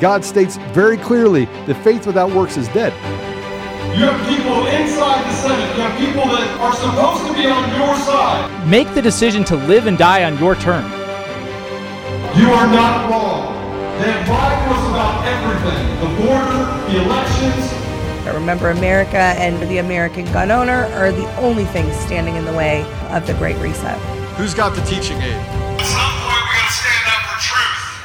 God states very clearly that faith without works is dead. You have people inside the Senate. You have people that are supposed to be on your side. Make the decision to live and die on your terms. You are not wrong. They have lied to us about everything the border, the elections. I Remember, America and the American gun owner are the only things standing in the way of the Great Reset. Who's got the teaching aid?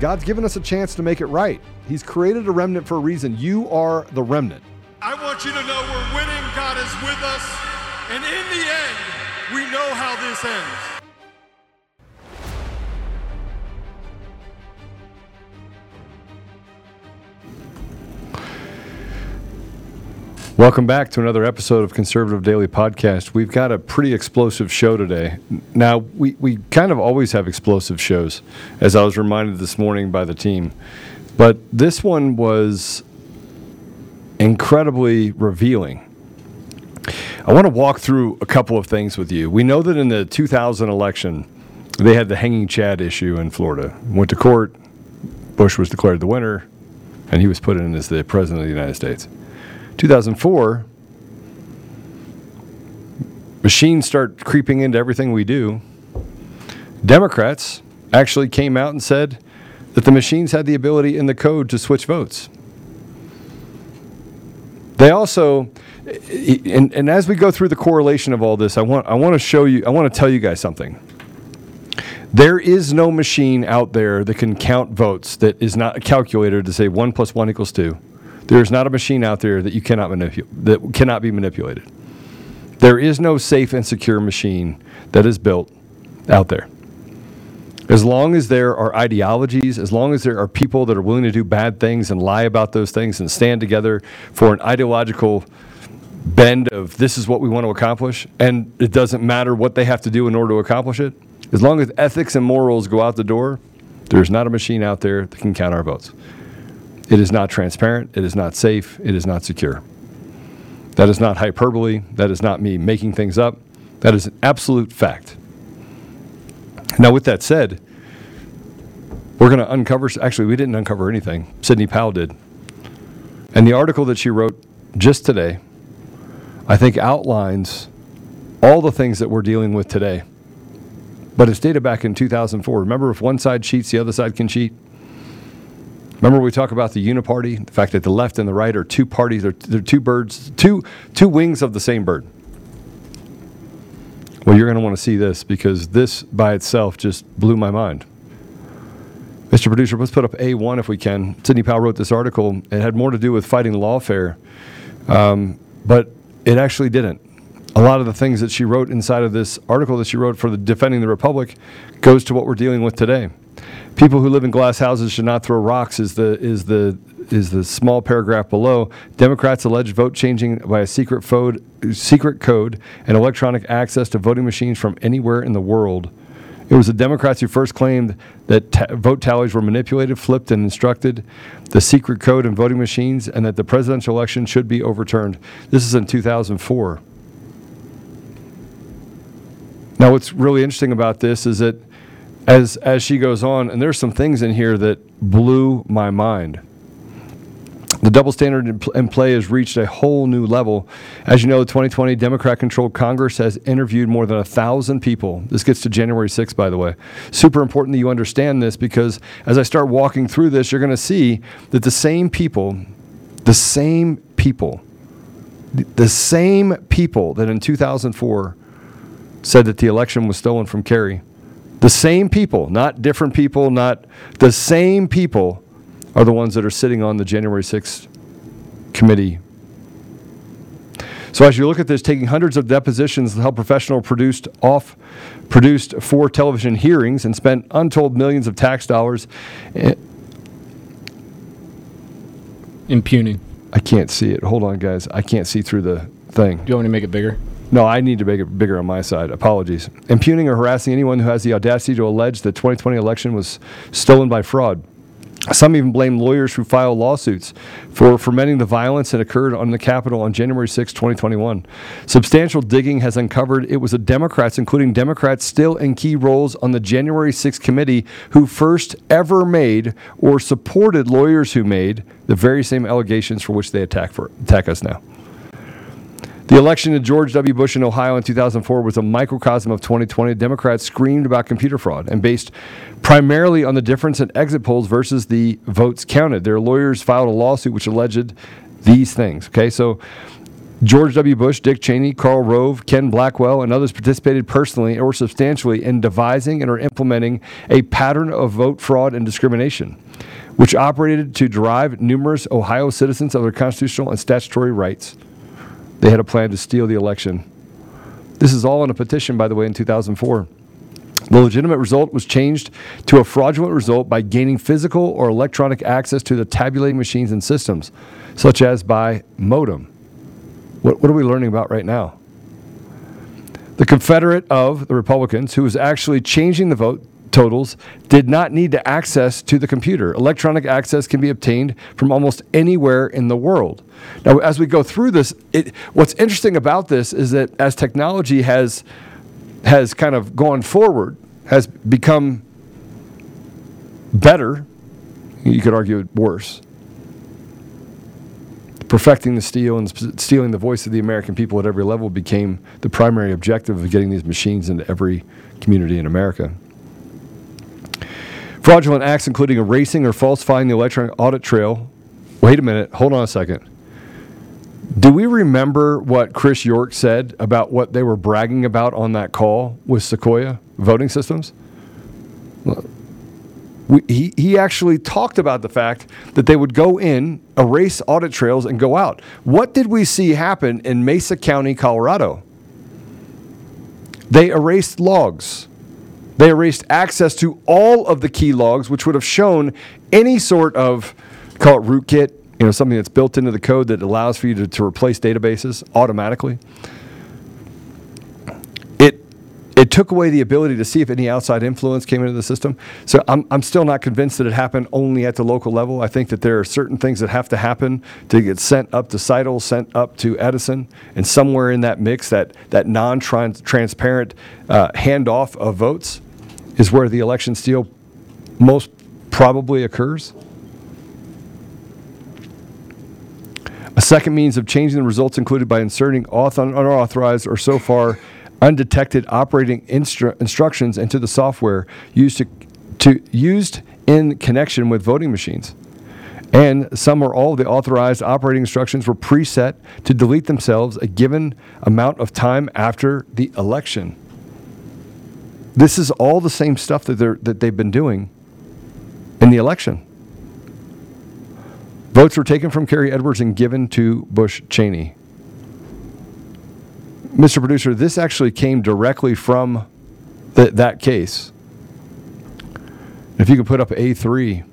God's given us a chance to make it right. He's created a remnant for a reason. You are the remnant. I want you to know we're winning. God is with us. And in the end, we know how this ends. Welcome back to another episode of Conservative Daily Podcast. We've got a pretty explosive show today. Now, we, we kind of always have explosive shows, as I was reminded this morning by the team. But this one was incredibly revealing. I want to walk through a couple of things with you. We know that in the 2000 election, they had the hanging Chad issue in Florida. Went to court. Bush was declared the winner, and he was put in as the president of the United States. 2004, machines start creeping into everything we do. Democrats actually came out and said that the machines had the ability in the code to switch votes. They also, and, and as we go through the correlation of all this, I want, I want to show you, I want to tell you guys something. There is no machine out there that can count votes that is not a calculator to say 1 plus 1 equals 2. There's not a machine out there that you cannot manipulate that cannot be manipulated. There is no safe and secure machine that is built out there. As long as there are ideologies, as long as there are people that are willing to do bad things and lie about those things and stand together for an ideological bend of this is what we want to accomplish, and it doesn't matter what they have to do in order to accomplish it, as long as ethics and morals go out the door, there's not a machine out there that can count our votes. It is not transparent. It is not safe. It is not secure. That is not hyperbole. That is not me making things up. That is an absolute fact. Now, with that said, we're going to uncover, actually, we didn't uncover anything. Sidney Powell did. And the article that she wrote just today, I think outlines all the things that we're dealing with today. But it's data back in 2004. Remember, if one side cheats, the other side can cheat? Remember we talk about the uniparty, the fact that the left and the right are two parties, they're, they're two birds, two two wings of the same bird. Well, you're going to want to see this because this by itself just blew my mind. Mr. Producer, let's put up A1 if we can. Sidney Powell wrote this article. It had more to do with fighting lawfare, um, but it actually didn't. A lot of the things that she wrote inside of this article that she wrote for the Defending the Republic goes to what we're dealing with today. People who live in glass houses should not throw rocks is the is the is the small paragraph below. Democrats alleged vote changing by a secret code, secret code and electronic access to voting machines from anywhere in the world. It was the Democrats who first claimed that ta- vote tallies were manipulated, flipped, and instructed the secret code and voting machines, and that the presidential election should be overturned. This is in 2004. Now, what's really interesting about this is that as as she goes on, and there's some things in here that blew my mind. The double standard in, in play has reached a whole new level. As you know, the 2020 Democrat controlled Congress has interviewed more than a thousand people. This gets to January 6th, by the way. Super important that you understand this because as I start walking through this, you're going to see that the same people, the same people, the same people that in 2004 said that the election was stolen from Kerry, the same people, not different people, not the same people, are the ones that are sitting on the January 6th committee. So as you look at this, taking hundreds of depositions, the Health Professional produced off produced four television hearings and spent untold millions of tax dollars. eh, Impugning. I can't see it. Hold on, guys. I can't see through the thing. Do you want me to make it bigger? No, I need to make it bigger on my side. Apologies. Impugning or harassing anyone who has the audacity to allege the 2020 election was stolen by fraud. Some even blame lawyers who file lawsuits for fomenting the violence that occurred on the Capitol on January 6, 2021. Substantial digging has uncovered it was the Democrats, including Democrats still in key roles on the January 6 committee, who first ever made or supported lawyers who made the very same allegations for which they attack, for, attack us now. The election of George W. Bush in Ohio in 2004 was a microcosm of 2020. Democrats screamed about computer fraud and based primarily on the difference in exit polls versus the votes counted. Their lawyers filed a lawsuit which alleged these things. Okay, so George W. Bush, Dick Cheney, Karl Rove, Ken Blackwell, and others participated personally or substantially in devising and or implementing a pattern of vote fraud and discrimination, which operated to deprive numerous Ohio citizens of their constitutional and statutory rights. They had a plan to steal the election. This is all in a petition, by the way, in 2004. The legitimate result was changed to a fraudulent result by gaining physical or electronic access to the tabulating machines and systems, such as by modem. What, what are we learning about right now? The Confederate of the Republicans, who was actually changing the vote totals, did not need to access to the computer. Electronic access can be obtained from almost anywhere in the world. Now, as we go through this, it, what's interesting about this is that as technology has has kind of gone forward, has become better, you could argue worse. Perfecting the steel and stealing the voice of the American people at every level became the primary objective of getting these machines into every community in America. Fraudulent acts, including erasing or falsifying the electronic audit trail. Wait a minute, hold on a second. Do we remember what Chris York said about what they were bragging about on that call with Sequoia voting systems? We, he, he actually talked about the fact that they would go in, erase audit trails, and go out. What did we see happen in Mesa County, Colorado? They erased logs. They erased access to all of the key logs, which would have shown any sort of, call it rootkit, you know, something that's built into the code that allows for you to, to replace databases automatically. It it took away the ability to see if any outside influence came into the system. So I'm, I'm still not convinced that it happened only at the local level. I think that there are certain things that have to happen to get sent up to Scytl, sent up to Edison, and somewhere in that mix, that, that non transparent uh, handoff of votes is where the election steal most probably occurs. A second means of changing the results included by inserting unauthorized or so far undetected operating instru- instructions into the software used to, to used in connection with voting machines. And some or all of the authorized operating instructions were preset to delete themselves a given amount of time after the election. This is all the same stuff that, they're, that they've been doing in the election. Votes were taken from Kerry Edwards and given to Bush Cheney. Mr. Producer, this actually came directly from the, that case. If you could put up A3.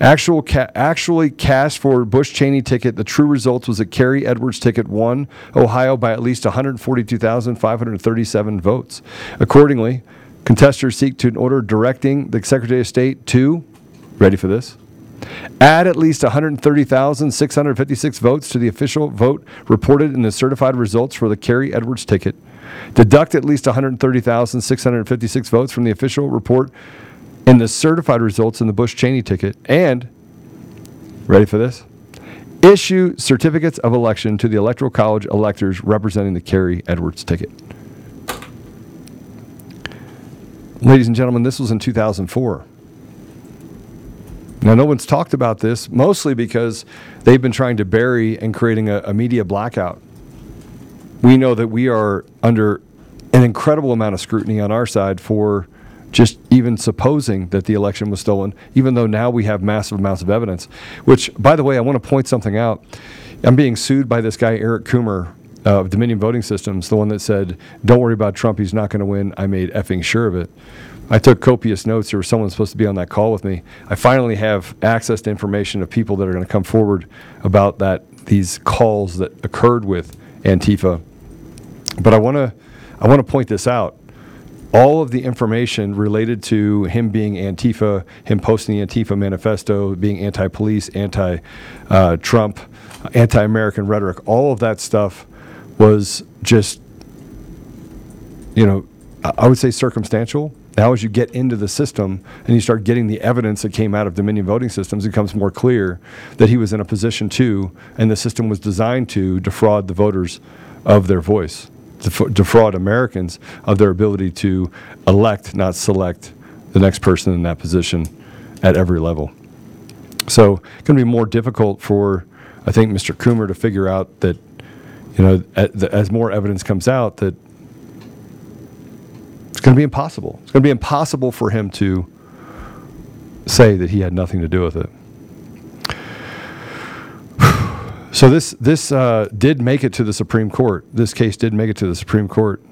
Actual ca- actually cast for Bush Cheney ticket, the true results was that Kerry Edwards ticket won Ohio by at least 142,537 votes. Accordingly, contesters seek to an order directing the Secretary of State to, ready for this, Add at least 130,656 votes to the official vote reported in the certified results for the Kerry Edwards ticket. Deduct at least 130,656 votes from the official report in the certified results in the Bush Cheney ticket. And, ready for this? Issue certificates of election to the Electoral College electors representing the Kerry Edwards ticket. Ladies and gentlemen, this was in 2004. Now, no one's talked about this, mostly because they've been trying to bury and creating a, a, media blackout. We know that we are under an incredible amount of scrutiny on our side for just even supposing that the election was stolen, even though now we have massive amounts of evidence. Which, by the way, I want to point something out. I'm being sued by this guy, Eric Coomer, uh, Dominion Voting Systems, the one that said, "Don't worry about Trump; he's not going to win." I made effing sure of it. I took copious notes. There was someone supposed to be on that call with me. I finally have access to information of people that are going to come forward about that these calls that occurred with Antifa. But I want to I want to point this out. All of the information related to him being Antifa, him posting the Antifa manifesto, being anti-police, anti-Trump, anti-American rhetoric, all of that stuff was just, you know, I would say circumstantial. Now, as you get into the system and you start getting the evidence that came out of Dominion voting systems, it becomes more clear that he was in a position to, and the system was designed to defraud the voters of their voice, defraud Americans of their ability to elect, not select, the next person in that position at every level. So it's going to be more difficult for, I think, Mr. Coomer to figure out that, you know, as more evidence comes out, that it's going to be impossible. It's going to be impossible for him to say that he had nothing to do with it. So this this uh, did make it to the Supreme Court. This case did make it to the Supreme Court.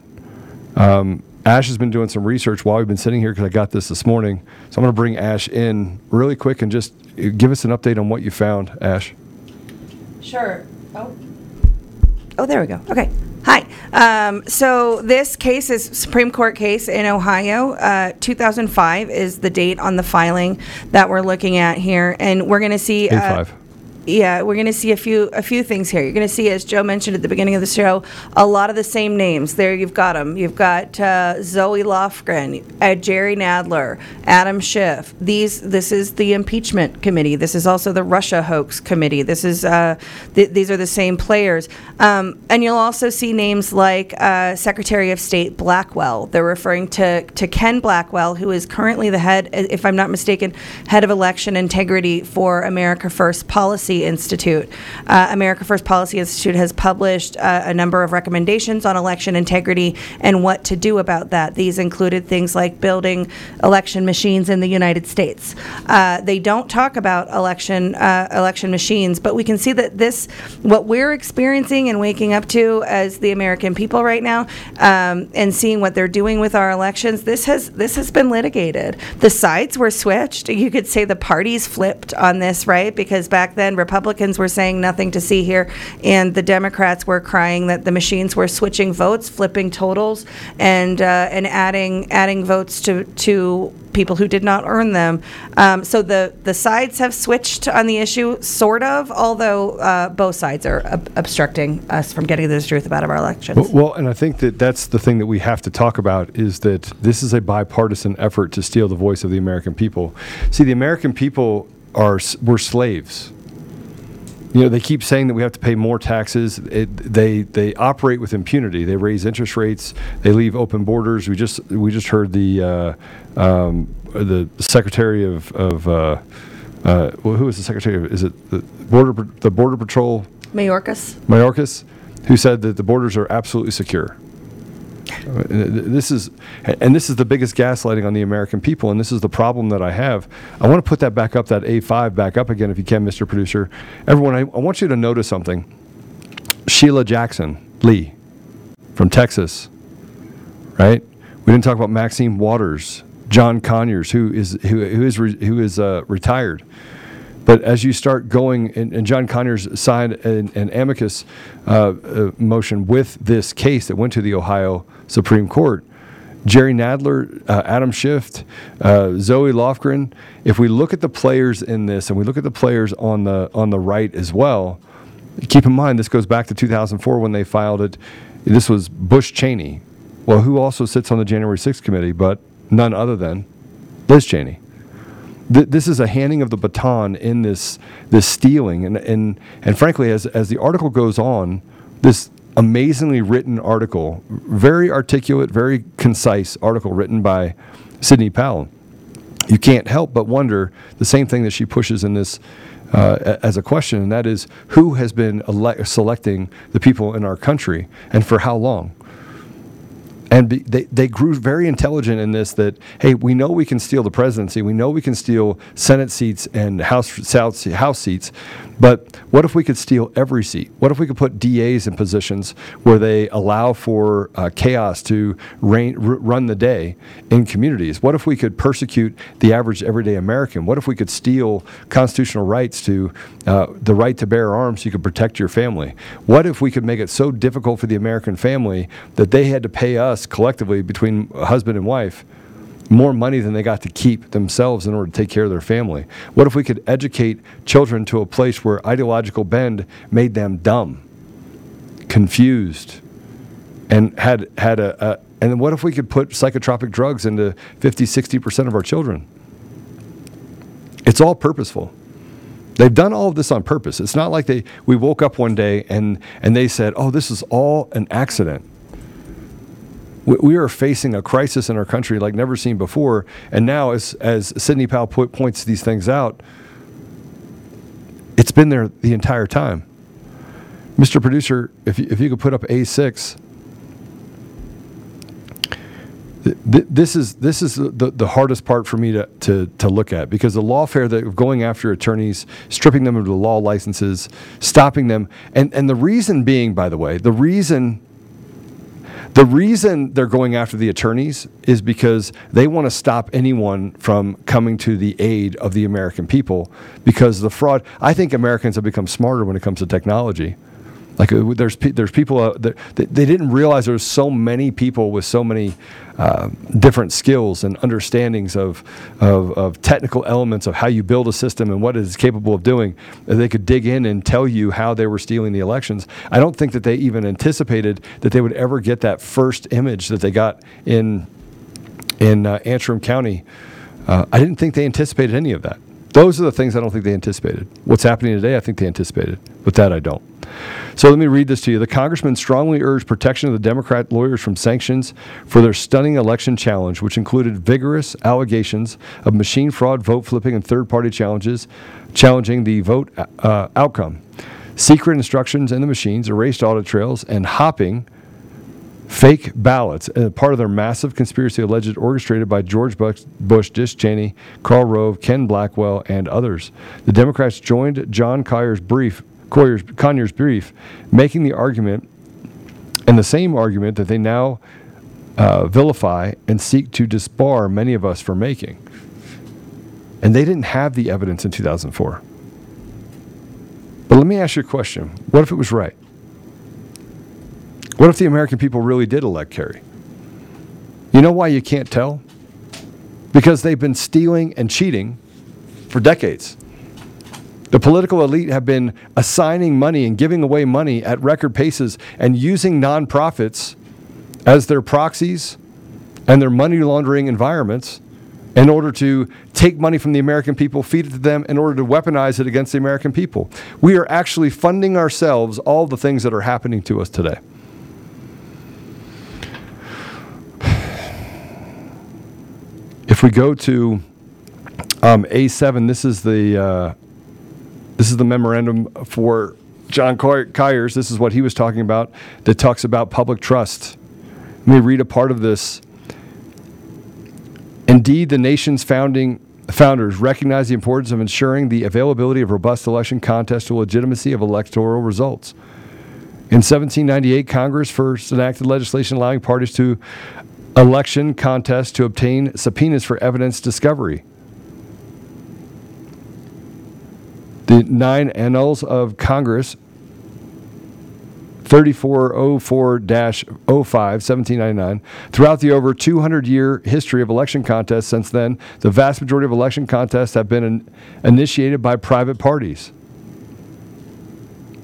Um, Ash has been doing some research while we've been sitting here because I got this this morning. So I'm going to bring Ash in really quick and just uh, give us an update on what you found, Ash. Sure. Oh. Oh, there we go. Okay. Hi. Um, so this case is Supreme Court case in Ohio. Uh, 2005 is the date on the filing that we're looking at here, and we're going to see. uh, A5. Yeah, we're going to see a few a few things here. You're going to see, as Joe mentioned at the beginning of the show, a lot of the same names. There, you've got them. You've got uh, Zoe Lofgren, uh, Jerry Nadler, Adam Schiff. These, this is the impeachment committee. This is also the Russia hoax committee. This is uh, th- these are the same players. Um, and you'll also see names like uh, Secretary of State Blackwell. They're referring to to Ken Blackwell, who is currently the head, if I'm not mistaken, head of election integrity for America First Policy Institute. Uh, America First Policy Institute has published uh, a number of recommendations on election integrity and what to do about that. These included things like building election machines in the United States. Uh, they don't talk about election uh, election machines, but we can see that this, what we're experiencing and waking up to as the American people right now, um, and seeing what they're doing with our elections, this has this has been litigated. The sides were switched. You could say the parties flipped on this, right? Because back then Republicans were saying nothing to see here, and the Democrats were crying that the machines were switching votes, flipping totals, and uh, and adding adding votes to to people who did not earn them. Um, so the the sides have switched on the issue, sort of, although uh, both sides are ob- obstructing us from getting the truth about our elections. Well, and I think that that's the thing that we have to talk about is that this is a bipartisan effort to steal the voice of the American people. See, the American people are were slaves. You know, they keep saying that we have to pay more taxes. It, they they operate with impunity. They raise interest rates. They leave open borders. We just we just heard the uh, um, the Secretary of of uh, uh, well, who is the Secretary of? Is it the border the Border Patrol? Mayorkas. Mayorkas, who said that the borders are absolutely secure. This is, and this is the biggest gaslighting on the American people, and this is the problem that I have. I want to put that back up, that A5 back up again, if you can, Mr. Producer. Everyone, I, I want you to notice something. Sheila Jackson Lee from Texas, right? We didn't talk about Maxine Waters, John Conyers, who is who, who is re, who is uh, retired. But as you start going, and, and John Conyers signed an, an amicus uh, uh, motion with this case that went to the Ohio Supreme Court. Jerry Nadler, uh, Adam Schiff, uh, Zoe Lofgren. If we look at the players in this, and we look at the players on the on the right as well, keep in mind this goes back to 2004 when they filed it. This was Bush Cheney. Well, who also sits on the January 6th committee, but none other than Liz Cheney th- this is a handing of the baton in this this stealing and and and frankly as as the article goes on this amazingly written article very articulate very concise article written by Sidney Powell you can't help but wonder the same thing that she pushes in this uh, as a question, and that is who has been ele- selecting the people in our country and for how long? And be, they, they grew very intelligent in this that hey we know we can steal the presidency. We know we can steal senate seats and house south house seats. But what if we could steal every seat? What if we could put das in positions where they allow for uh, chaos to r- run the day in communities? What if we could persecute the average everyday american? What if we could steal constitutional rights to uh, the right to bear arms so you could protect your family? What if we could make it so difficult for the american family that they had to pay us collectively between husband and wife more money than they got to keep themselves in order to take care of their family? What if we could educate children to a place where ideological bend made them dumb, confused, and had had a, a and what if we could put psychotropic drugs into 50, 60% of our children? It's all purposeful. They've done all of this on purpose. It's not like they we woke up one day and and they said, "Oh, this is all an accident." We, are facing a crisis in our country like never seen before. And now, as, as Sidney Powell po- points these things out, it's been there the entire time. Mr. Producer, if you, if you could put up A6, this is this is the, the hardest part for me to, to, to look at because the lawfare that going after attorneys, stripping them of the law licenses, stopping them, and, and the reason being, by the way, the reason the reason they're going after the attorneys is because they want to stop anyone from coming to the aid of the American people because the fraud. I think Americans have become smarter when it comes to technology. Like uh, there's there's people uh, that they didn't realize there's so many people with so many uh, different skills and understandings of, of, of technical elements of how you build a system and what it is capable of doing. That they could dig in and tell you how they were stealing the elections. I don't think that they even anticipated that they would ever get that first image that they got in in uh, Antrim County. Uh, I didn't think they anticipated any of that. Those are the things I don't think they anticipated. What's happening today, I think they anticipated. But that I don't. So let me read this to you. The congressman strongly urged protection of the Democrat lawyers from sanctions for their stunning election challenge, which included vigorous allegations of machine fraud, vote flipping, and third party challenges challenging the vote uh, outcome, secret instructions in the machines, erased audit trails, and hopping fake ballots, uh, part of their massive conspiracy alleged orchestrated by George Bush, Dick Cheney, Karl Rove, Ken Blackwell, and others. The Democrats joined John brief, Conyers brief, making the argument, and the same argument that they now uh, vilify and seek to disbar many of us for making. And they didn't have the evidence in 2004. But let me ask you a question. What if it was right? What if the American people really did elect Kerry? You know why you can't tell? Because they've been stealing and cheating for decades. The political elite have been assigning money and giving away money at record paces and using nonprofits as their proxies and their money laundering environments in order to take money from the American people, feed it to them in order to weaponize it against the American people. We are actually funding ourselves all the things that are happening to us today. If we go to um, A7, this is the uh, this is the memorandum for John Conyers. This is what he was talking about that talks about public trust. Let me read a part of this. Indeed, the nation's founding founders recognized the importance of ensuring the availability of robust election contests to legitimacy of electoral results. In 1798, Congress first enacted legislation allowing parties to election contest to obtain subpoenas for evidence discovery. The nine annals of Congress 3404 05, 1799. Throughout the over 200 year history of election contests since then, the vast majority of election contests have been in, initiated by private parties.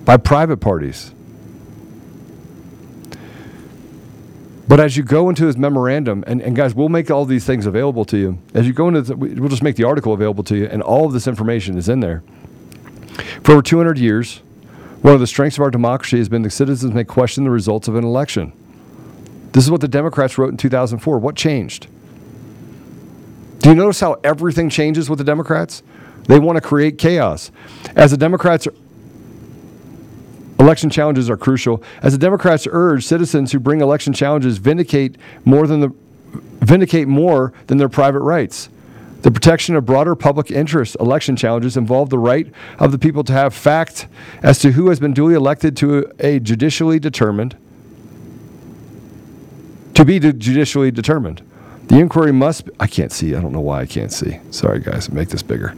By private parties. But as you go into this memorandum, and, and guys, we'll make all these things available to you. As you go into, the, we'll just make the article available to you, and all of this information is in there. For over 200 years, one of the strengths of our democracy has been that citizens may question the results of an election. This is what the Democrats wrote in 2004. What changed? Do you notice how everything changes with the Democrats? They want to create chaos. As the Democrats Election challenges are crucial. As the Democrats urge, citizens who bring election challenges vindicate more than the vindicate more than their private rights. The protection of broader public interest election challenges involve the right of the people to have fact as to who has been duly elected to a judicially determined to be judicially determined. The inquiry must. Be, I can't see. I don't know why I can't see. Sorry, guys. Make this bigger.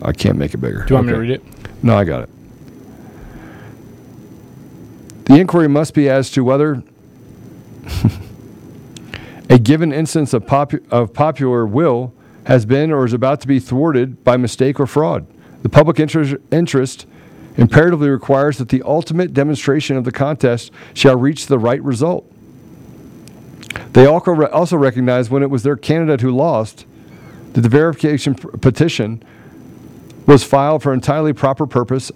I can't make it bigger. Do you want me to read it? No, I got it. The inquiry must be as to whether a given instance of, popu- of popular will has been or is about to be thwarted by mistake or fraud. The public interest, interest imperatively requires that the ultimate demonstration of the contest shall reach the right result. They also recognize when it was their candidate who lost that the verification petition was filed for entirely proper purpose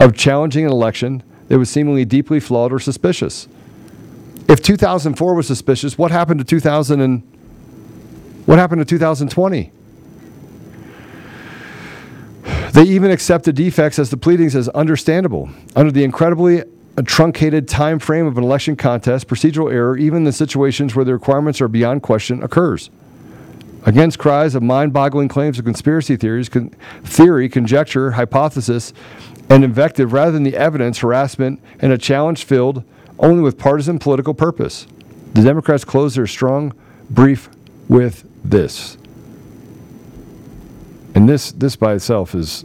of challenging an election that was seemingly deeply flawed or suspicious. If 2004 was suspicious, what happened to 2000 and what happened to 2020? They even accept the defects as the pleadings as understandable under the incredibly truncated time frame of an election contest. Procedural error, even in the situations where the requirements are beyond question, occurs. Against cries of mind-boggling claims of conspiracy theories, con- theory, conjecture, hypothesis, and invective, rather than the evidence, harassment, and a challenge filled only with partisan political purpose. The Democrats close their strong brief with this. And this, this by itself is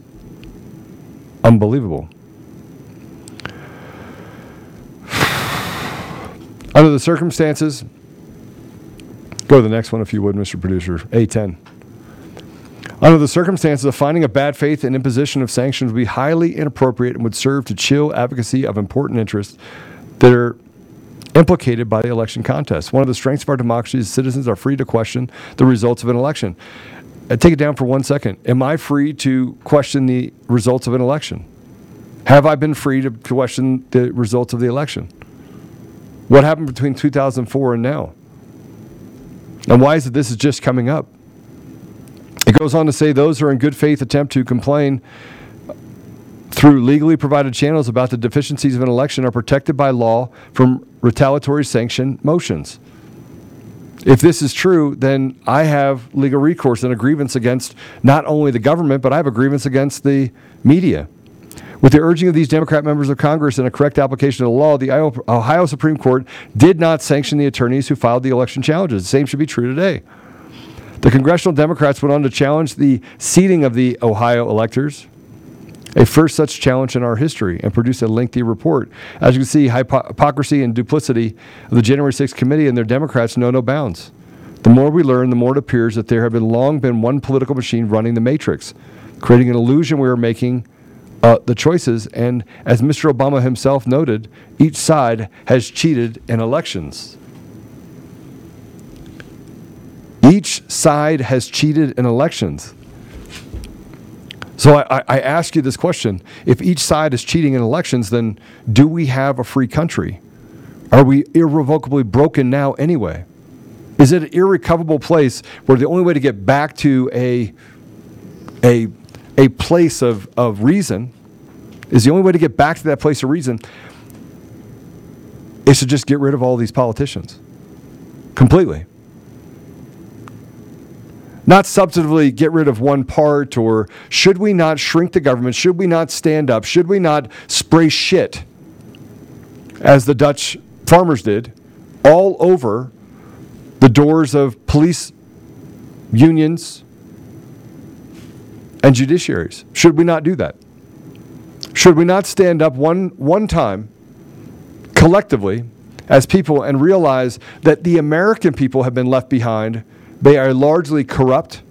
unbelievable. Under the circumstances, go to the next one if you would, Mr. Producer. A10. Under the circumstances, a finding of bad faith and imposition of sanctions would be highly inappropriate and would serve to chill advocacy of important interests that are implicated by the election contest. One of the strengths of our democracy is citizens are free to question the results of an election. Uh, take it down for one second. Am I free to question the results of an election? Have I been free to question the results of the election? What happened between 2004 and now? And why is it this is just coming up? It goes on to say those who are in good faith attempt to complain through legally provided channels about the deficiencies of an election are protected by law from retaliatory sanction motions. If this is true, then I have legal recourse and a grievance against not only the government, but I have a grievance against the media. With the urging of these Democrat members of Congress and a correct application of the law, the Ohio Supreme Court did not sanction the attorneys who filed the election challenges. The same should be true today. The congressional Democrats went on to challenge the seating of the Ohio electors a first such challenge in our history, and produced a lengthy report. As you can see, hypocrisy and duplicity of the January 6th committee and their Democrats know no bounds. The more we learn, the more it appears that there have been long been one political machine running the matrix, creating an illusion we are making uh, the choices. And as Mr. Obama himself noted, each side has cheated in elections. Each side has cheated in elections. So I, I, ask you this question: If each side is cheating in elections, then do we have a free country? Are we irrevocably broken now anyway? Is it an irrecoverable place where the only way to get back to a a a place of, of reason is the only way to get back to that place of reason is to just get rid of all these politicians completely not substantively get rid of one part, or should we not shrink the government? Should we not stand up? Should we not spray shit, as the Dutch farmers did, all over the doors of police unions and judiciaries? Should we not do that? Should we not stand up one, one time collectively as people and realize that the American people have been left behind they are largely corrupt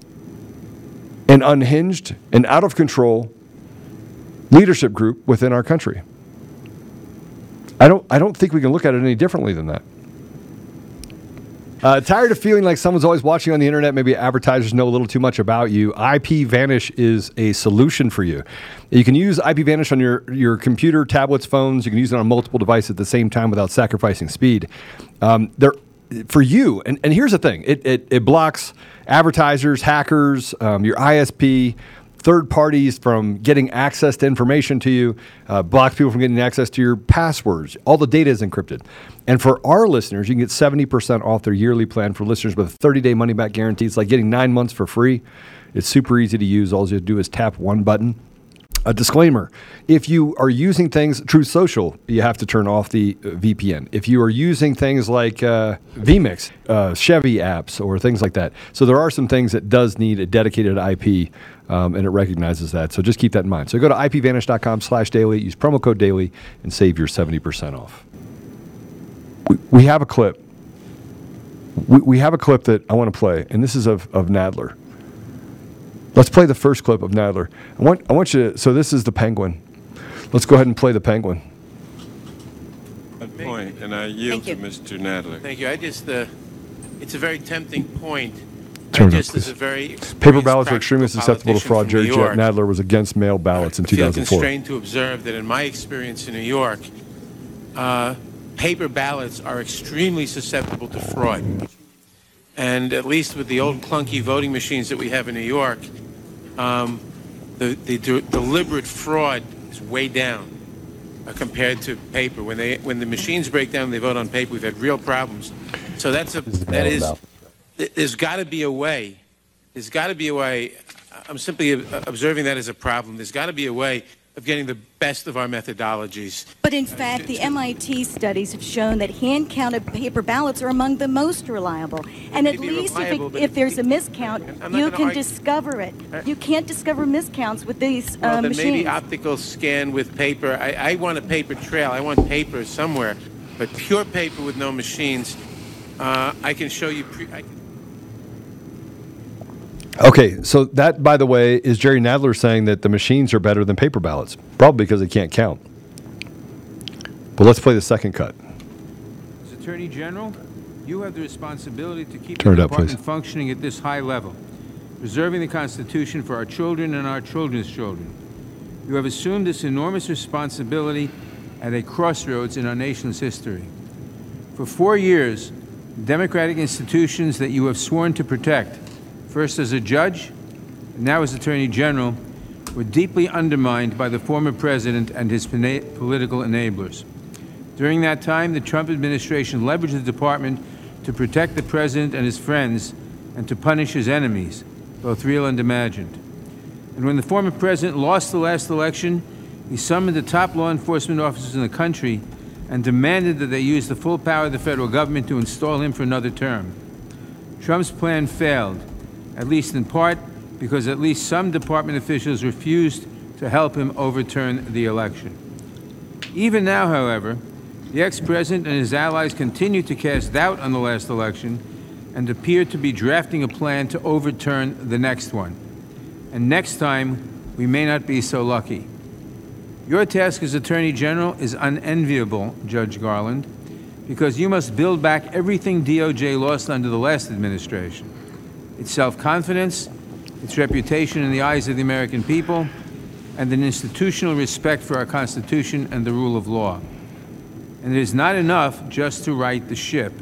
and unhinged and out of control leadership group within our country. I don't, I don't think we can look at it any differently than that. Uh, tired of feeling like someone's always watching on the internet? Maybe advertisers know a little too much about you. IP Vanish is a solution for you. You can use IP Vanish on your, your computer, tablets, phones. You can use it on multiple devices at the same time without sacrificing speed. Um, they're for you, and, and here's the thing it, it, it blocks advertisers, hackers, um, your ISP, third parties from getting access to information to you, uh, blocks people from getting access to your passwords. All the data is encrypted. And for our listeners, you can get 70% off their yearly plan for listeners with a 30 day money back guarantee. It's like getting nine months for free. It's super easy to use. All you have to do is tap one button a disclaimer if you are using things Truth Social you have to turn off the uh, vpn if you are using things like uh, vmix uh, chevy apps or things like that so there are some things that does need a dedicated ip um, and it recognizes that so just keep that in mind. So go to ipvanish.com slash daily use promo code daily and save your 70% off. We, we have a clip. We, we have a clip that i want to play and this is of, of nadler Let's play the first clip of Nadler. I want, I want you to, so this is the penguin. Let's go ahead and play the penguin. Point, and I yield to Mr. Nadler. Thank you. I just, uh, it's a very tempting point. Turn I up, please. a very Paper ballots were extremely susceptible to fraud. Jerry from Jet York, Nadler was against mail ballots in 2004. I feel constrained to observe that in my experience in New York, uh, paper ballots are extremely susceptible to fraud. And at least with the old clunky voting machines that we have in New York, um, the, the de- deliberate fraud is way down uh, compared to paper. When they when the machines break down, and they vote on paper. We've had real problems. So that's a that is there's got to be a way. There's got to be a way. I'm simply observing that as a problem. There's got to be a way of getting the best of our methodologies. But in fact, the MIT studies have shown that hand counted paper ballots are among the most reliable. And at least if, it, if there's a miscount, you can argue- discover it. Uh, You can't discover miscounts with these Well, uh, machines. maybe optical scan with paper. I, I want a paper trail. I want paper somewhere, but pure paper with no machines. Uh, I can show you. Pre- I, Okay, so that, by the way, is Jerry Nadler saying that the machines are better than paper ballots, probably because they can't count. But let's play the second cut. As Attorney General, you have the responsibility to keep Turn the up, department please. functioning at this high level, preserving the Constitution for our children and our children's children. You have assumed this enormous responsibility at a crossroads in our nation's history. For four years, democratic institutions that you have sworn to protect, first as a judge and now as Attorney General, were deeply undermined by the former president and his political enablers. During that time, the Trump administration leveraged the department to protect the president and his friends and to punish his enemies, both real and imagined. And when the former president lost the last election, he summoned the top law enforcement officers in the country and demanded that they use the full power of the federal government to install him for another term. Trump's plan failed, at least in part because at least some department officials refused to help him overturn the election. Even now, however, the ex president and his allies continue to cast doubt on the last election and appear to be drafting a plan to overturn the next one. And next time, we may not be so lucky. Your task as Attorney General is unenviable, Judge Garland, because you must build back everything DOJ lost under the last administration its self confidence, its reputation in the eyes of the American people, and an institutional respect for our Constitution and the rule of law. And it is not enough just to right the ship.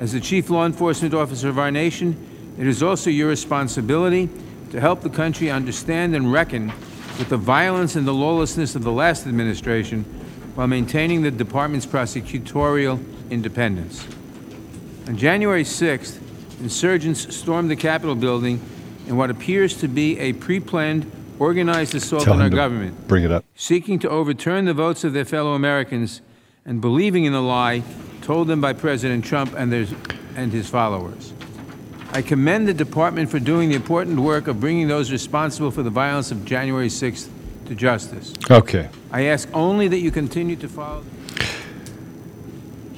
As the chief law enforcement officer of our nation, it is also your responsibility to help the country understand and reckon with the violence and the lawlessness of the last administration while maintaining the department's prosecutorial independence. On January 6th, insurgents stormed the Capitol building in what appears to be a pre planned, organized assault Tell on our government Bring it up. seeking to overturn the votes of their fellow Americans and believing in the lie told them by President Trump and, their, and his followers. I commend the department for doing the important work of bringing those responsible for the violence of January 6th to justice. Okay. I ask only that you continue to follow.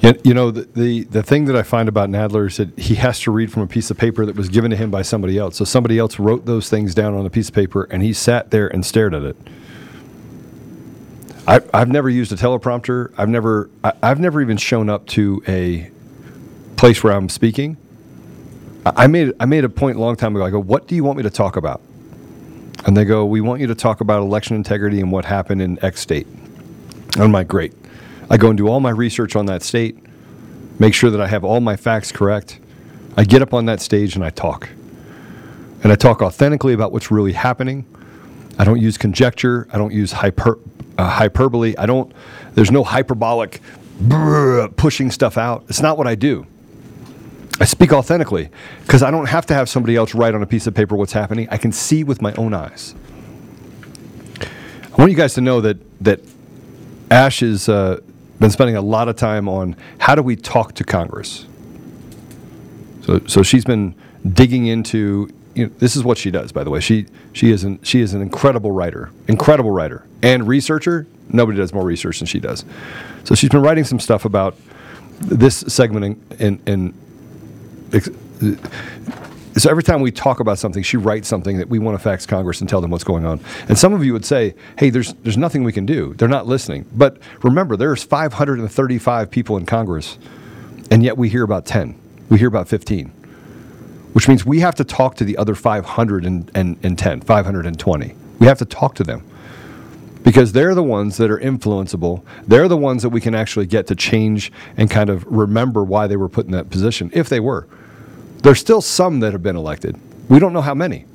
You, know, the, the, the thing that I find about Nadler is that he has to read from a piece of paper that was given to him by somebody else. So somebody else wrote those things down on a piece of paper, and he sat there and stared at it. I, I've never used a teleprompter. I've never, I, I've never even shown up to a place where I'm speaking. I, I made, I made a point a long time ago. I go, "What do you want me to talk about?" And they go, "We want you to talk about election integrity and what happened in X state." And I'm like, "Great." I go and do all my research on that state, make sure that I have all my facts correct. I get up on that stage and I talk. And I talk authentically about what's really happening. I don't use conjecture. I don't use hyper, uh, hyperbole. I don't. There's no hyperbolic pushing stuff out. It's not what I do. I speak authentically because I don't have to have somebody else write on a piece of paper what's happening. I can see with my own eyes. I want you guys to know that that Ash is, uh, been spending a lot of time on how do we talk to Congress. So, so she's been digging into. You know, this is what she does, by the way. She she is an she is an incredible writer, incredible writer and researcher. Nobody does more research than she does. So she's been writing some stuff about this segment in, in, in so every time we talk about something, she writes something that we want to fax Congress and tell them what's going on. And some of you would say, "Hey, there's there's nothing we can do. They're not listening." But remember, there's 535 people in Congress, and yet we hear about 10. We hear about 15, which means we have to talk to the other 510, 520. We have to talk to them because they're the ones that are influenceable. They're the ones that we can actually get to change and kind of remember why they were put in that position, if they were. There's still some that have been elected. We don't know how many.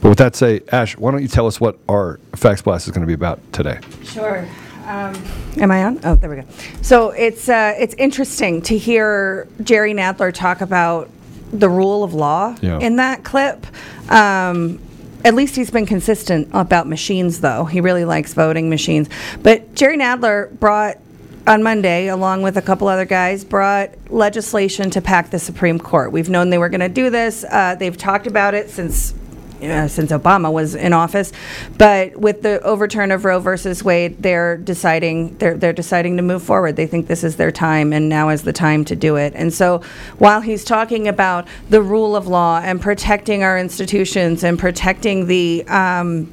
But with that say, Ash, why don't you tell us what our fax blast is going to be about today? Sure. Um, am I on? Oh, there we go. So it's uh, it's interesting to hear Jerry Nadler talk about the rule of law Yeah. in that clip. Um, at least he's been consistent about machines, though. He really likes voting machines. But Jerry Nadler brought on Monday, along with a couple other guys, brought legislation to pack the Supreme Court. We've known they were going to do this. Uh, they've talked about it since uh, since Obama was in office, but with the overturn of Roe versus Wade, they're deciding they're they're deciding to move forward. They think this is their time, and now is the time to do it. And so, while he's talking about the rule of law and protecting our institutions and protecting the um,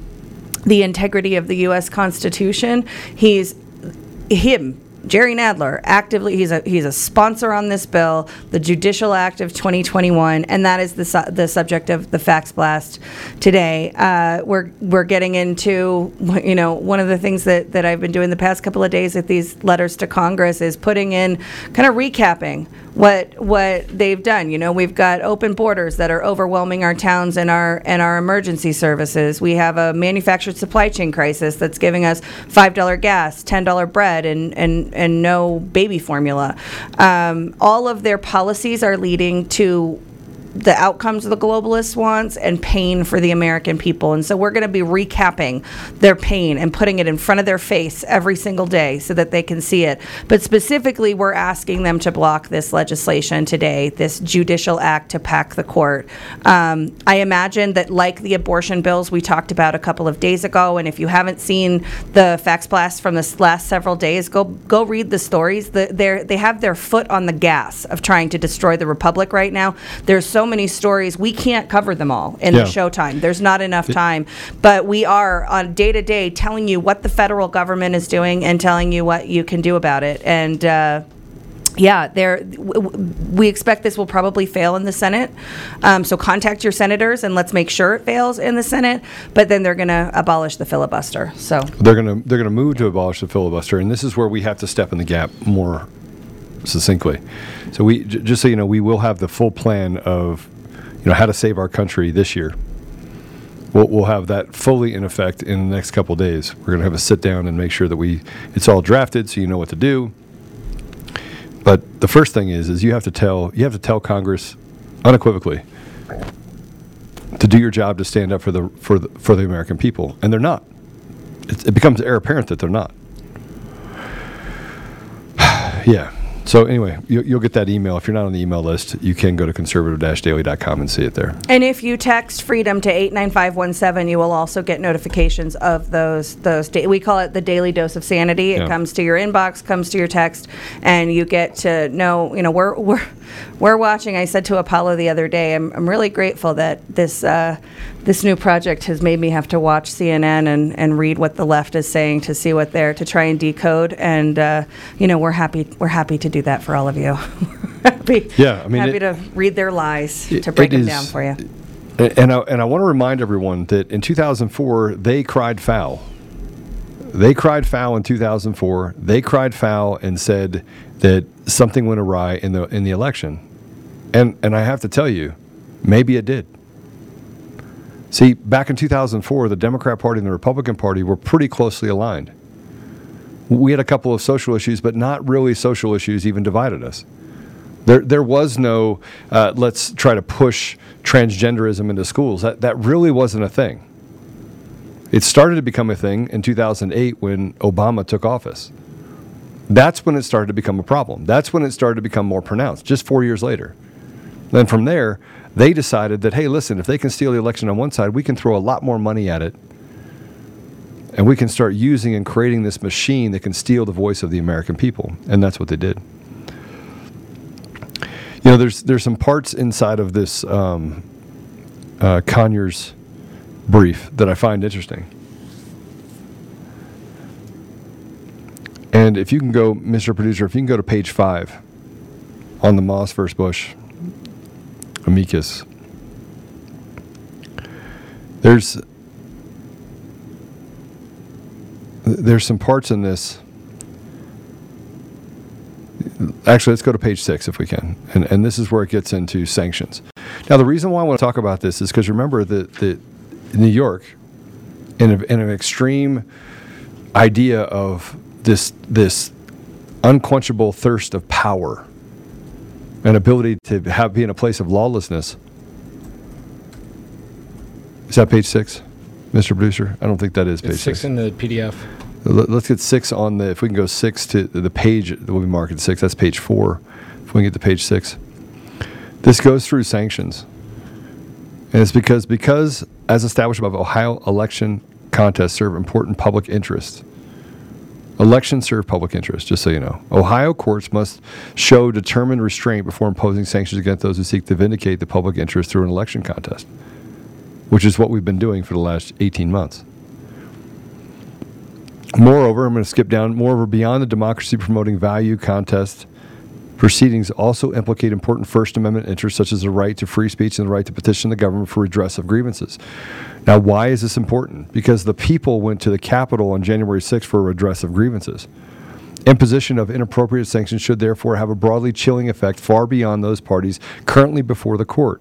the integrity of the U.S. Constitution, he's him Jerry Nadler actively he's a he's a sponsor on this bill, the Judicial Act of 2021, and that is the su- the subject of the fax blast today. Uh, we're we're getting into you know one of the things that that I've been doing the past couple of days with these letters to Congress is putting in kind of recapping what what they've done. You know, we've got open borders that are overwhelming our towns and our and our emergency services. We have a manufactured supply chain crisis that's giving us five dollar gas, ten dollar bread, and and and no baby formula. Um, all of their policies are leading to the outcomes the globalists wants and pain for the American people. And so we're going to be recapping their pain and putting it in front of their face every single day so that they can see it. But specifically, we're asking them to block this legislation today, this judicial act to pack the court. Um, I imagine that, like the abortion bills we talked about a couple of days ago, and if you haven't seen the fax blast from the last several days, go go read the stories. The, they have their foot on the gas of trying to destroy the republic right now. There's so many stories we can't cover them all in Yeah. the showtime. There's not enough time, but we are on day to day telling you what the federal government is doing and telling you what you can do about it. And uh, yeah, there. We expect this will probably fail in the Senate. Um, so contact your senators and let's make sure it fails in the Senate. But then they're going to abolish the filibuster. So They're gonna they're gonna move to abolish the filibuster, and this is where we have to step in the gap more succinctly. So we j- just so you know, we will have the full plan of you know how to save our country this year. We'll, we'll have that fully in effect in the next couple days. We're gonna have a sit down and make sure that we it's all drafted, so you know what to do. But the first thing is is you have to tell you have to tell Congress unequivocally to do your job to stand up for the for the, for the American people, and they're not. It, it becomes heir apparent that they're not. yeah. So anyway, you, you'll get that email. If you're not on the email list, you can go to conservative-daily.com and see it there. And if you text freedom to 89517, you will also get notifications of those those da- we call it the daily dose of sanity. It Yeah. comes to your inbox, comes to your text, and you get to know, you know, we're we're we're watching. I said to Apollo the other day, I'm I'm really grateful that this uh, this new project has made me have to watch CNN and, and read what the left is saying to see what they're to try and decode. And uh, you know, we're happy we're happy to do that for all of you. happy, Yeah, I mean, happy it- to read their lies It- to break it them is- down for you. And I, and I want to remind everyone that in 2004, they cried foul. They cried foul in 2004. They cried foul and said that something went awry in the in the election. And and I have to tell you, maybe it did. See, back in 2004, the Democrat Party and the Republican Party were pretty closely aligned. We had a couple of social issues, but not really social issues even divided us. There, there was no, uh, let's try to push transgenderism into schools. That, that really wasn't a thing. It started to become a thing in 2008 when Obama took office. That's when it started to become a problem. That's when it started to become more pronounced, just four years later. Then from there, they decided that, hey, listen, if they can steal the election on one side, we can throw a lot more money at it. And we can start using and creating this machine that can steal the voice of the American people. And that's what they did. You know, there's, there's some parts inside of this um, uh, Conyers brief that I find interesting. And if you can go, Mr. Producer, if you can go to page five on the Moss versus Bush amicus, there's there's some parts in this. Actually, let's go to page six if we can, and and this is where it gets into sanctions. Now, the reason why I want to talk about this is because remember that that New York, in, a, in an extreme idea of this this unquenchable thirst of power and ability to have be in a place of lawlessness. Is that page six, Mr. Producer? I don't think that is page It's six six. in the PDF. Let- Let's get six on the. If we can go six to the page that will be marked at six. That's page four. If we can get to page six, this goes through sanctions, and it's because because as established above, Ohio election contests serve important public interests. Elections serve public interest, just so you know. Ohio courts must show determined restraint before imposing sanctions against those who seek to vindicate the public interest through an election contest, which is what we've been doing for the last 18 months. Moreover, I'm going to skip down. Moreover, beyond the democracy promoting value contest, proceedings also implicate important First Amendment interests, such as the right to free speech and the right to petition the government for redress of grievances. Now, why is this important? Because the people went to the Capitol on January 6th for redress of grievances. Imposition of inappropriate sanctions should therefore have a broadly chilling effect far beyond those parties currently before the court.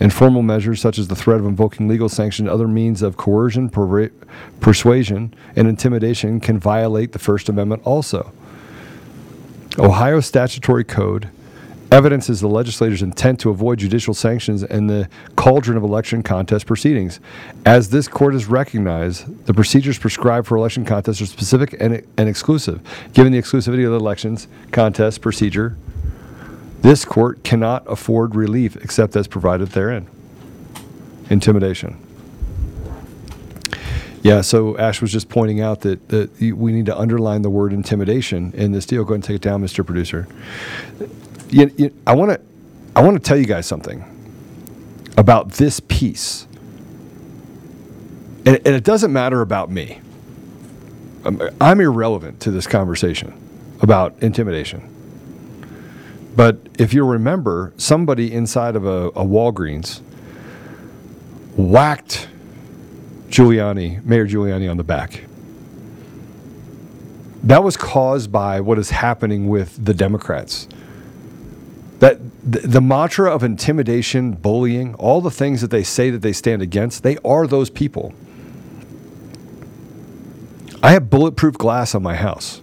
Informal measures such as the threat of invoking legal sanction other means of coercion, persuasion, and intimidation can violate the First Amendment also. Ohio statutory code evidences the legislator's intent to avoid judicial sanctions and the cauldron of election contest proceedings. As this court has recognized, the procedures prescribed for election contests are specific and, and exclusive. Given the exclusivity of the elections contest procedure, this court cannot afford relief except as provided therein. Intimidation. Yeah, so Ash was just pointing out that, that we need to underline the word intimidation in this deal. Go ahead and take it down, Mr. Producer. You, you, I want to I want to tell you guys something about this piece. And, and it doesn't matter about me. I'm, I'm irrelevant to this conversation about intimidation. But if you remember, somebody inside of a, a Walgreens whacked Giuliani, Mayor Giuliani, on the back. That was caused by what is happening with the Democrats. That the, mantra of intimidation, bullying, all the things that they say that they stand against, they are those people. I have bulletproof glass on my house.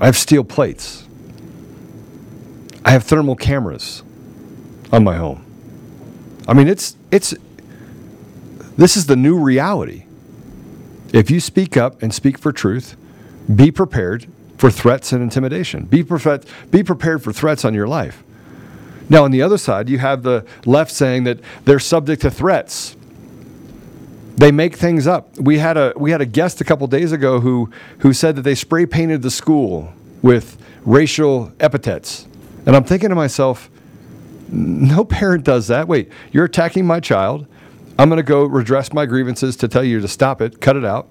I have steel plates. I have thermal cameras on my home. I mean, it's it's this is the new reality. If you speak up and speak for truth, be prepared for threats and intimidation. Be, be prepared for threats on your life. Now, on the other side, you have the left saying that they're subject to threats. They make things up. We had a we had a guest a couple days ago who who said that they spray painted the school with racial epithets. And I'm thinking to myself, no parent does that. Wait, you're attacking my child. I'm going to go redress my grievances to tell you to stop it, cut it out.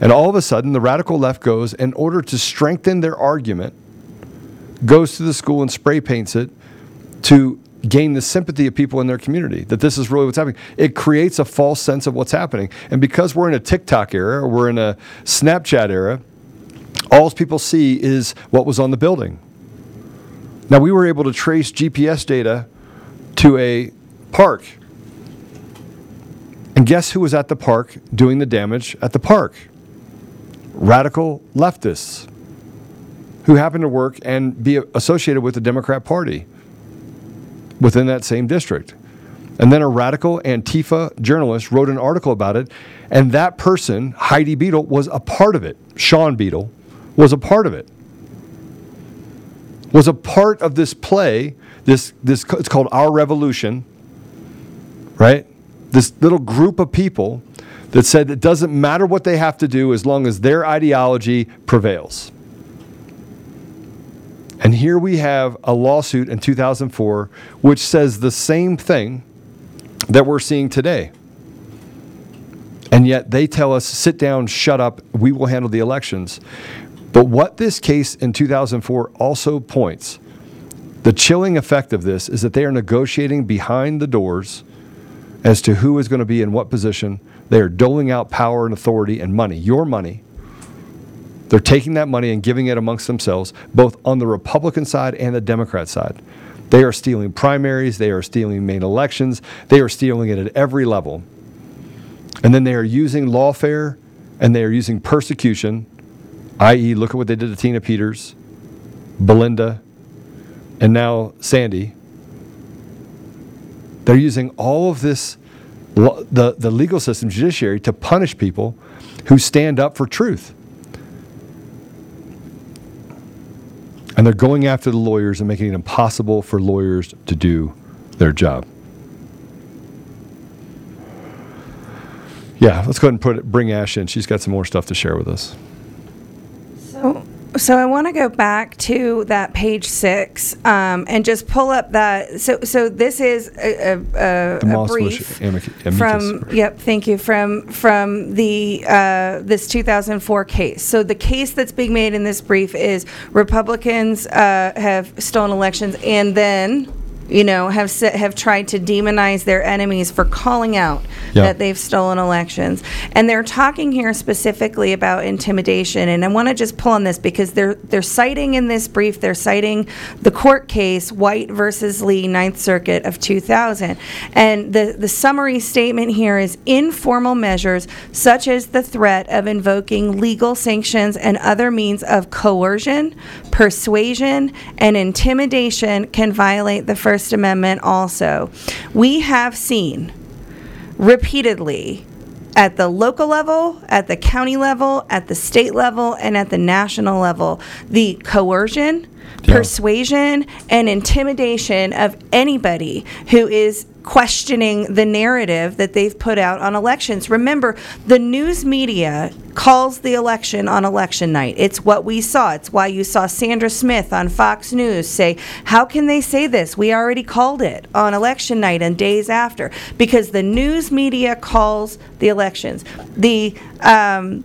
And all of a sudden, the radical left goes, in order to strengthen their argument, goes to the school and spray paints it to gain the sympathy of people in their community that this is really what's happening. It creates a false sense of what's happening. And because we're in a TikTok era or we're in a Snapchat era, all people see is what was on the building. Now, we were able to trace GPS data to a park. And guess who was at the park doing the damage at the park? Radical leftists who happened to work and be associated with the Democrat Party within that same district. And then a radical Antifa journalist wrote an article about it, and that person, Heidi Beedle, was a part of it. Sean Beadle was a part of it. Was a part of this play. This this it's called Our Revolution. Right? This little group of people that said it doesn't matter what they have to do as long as their ideology prevails. And here we have a lawsuit in 2004 which says the same thing that we're seeing today. And yet they tell us, sit down, shut up, we will handle the elections. But what this case in 2004 also points, the chilling effect of this is that they are negotiating behind the doors as to who is going to be in what position. They are doling out power and authority and money, your money. They're taking that money and giving it amongst themselves, both on the Republican side and the Democrat side. They are stealing primaries, they are stealing main elections, they are stealing it at every level. And then they are using lawfare and they are using persecution, i.e., look at what they did to Tina Peters, Belinda, and now Sandy. They're using all of this, the, the legal system, judiciary, to punish people who stand up for truth. And they're going after the lawyers and making it impossible for lawyers to do their job. Yeah, let's go ahead and put it, bring Ash in. She's got some more stuff to share with us. So, so I want to go back to that page six um, and just pull up that. So, so this is a, a, a, a brief from. Yep, thank you from from the uh, this 2004 case. So the case that's being made in this brief is Republicans uh, have stolen elections and then you know, have have tried to demonize their enemies for calling out yeah. that they've stolen elections. And they're talking here specifically about intimidation. And I want to just pull on this because they're they're citing in this brief, they're citing the court case White versus Lee, Ninth Circuit of 2000. And the the summary statement here is informal measures such as the threat of invoking legal sanctions and other means of coercion, persuasion, and intimidation can violate the First Amendment also. We have seen repeatedly at the local level, at the county level, at the state level, and at the national level, the coercion, yeah. persuasion, and intimidation of anybody who is questioning the narrative that they've put out on elections. Remember, the news media calls the election on election night. It's what we saw. It's why you saw Sandra Smith on Fox News say, How can they say this? We already called it on election night and days after. Because the news media calls the elections. The, um,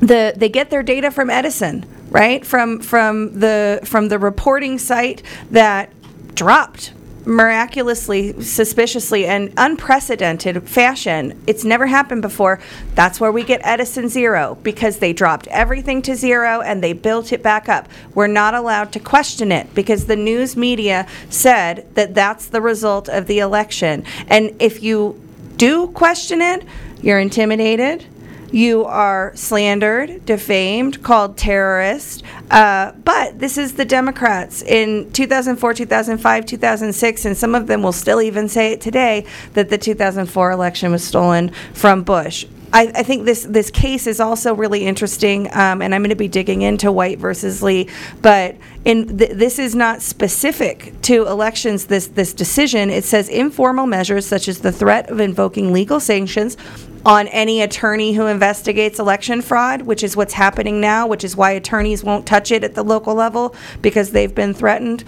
the, they get their data from Edison, right? From, from, the, from the reporting site that dropped miraculously, suspiciously, and unprecedented fashion. It's never happened before. That's where we get Edison Zero because they dropped everything to zero and they built it back up. We're not allowed to question it because the news media said that that's the result of the election. And if you do question it, you're intimidated you are slandered, defamed, called terrorist. Uh, but this is the Democrats in 2004, 2005, 2006, and some of them will still even say it today that the 2004 election was stolen from Bush. I, I, think this this case is also really interesting, um, and I'm going to be digging into White versus Lee. But in th- this is not specific to elections. This this decision it says informal measures such as the threat of invoking legal sanctions on any attorney who investigates election fraud, which is what's happening now, which is why attorneys won't touch it at the local level because they've been threatened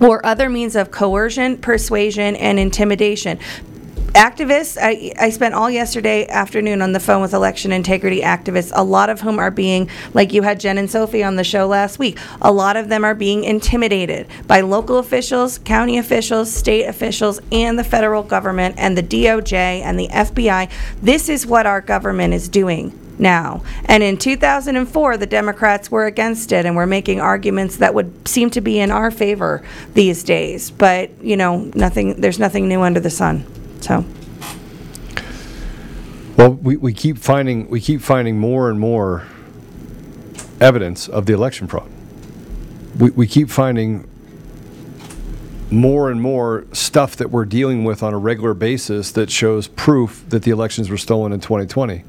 or other means of coercion, persuasion, and intimidation activists I, I spent all yesterday afternoon on the phone with election integrity activists a lot of whom are being like you had jen and sophie on the show last week a lot of them are being intimidated by local officials county officials state officials and the federal government and the doj and the fbi this is what our government is doing now. And in 2004, the Democrats were against it and were making arguments that would seem to be in our favor these days. But, you know, nothing, there's nothing new under the sun. So. Well, we, we keep finding we keep finding more and more evidence of the election fraud. We, we keep finding more and more stuff that we're dealing with on a regular basis that shows proof that the elections were stolen in 2020.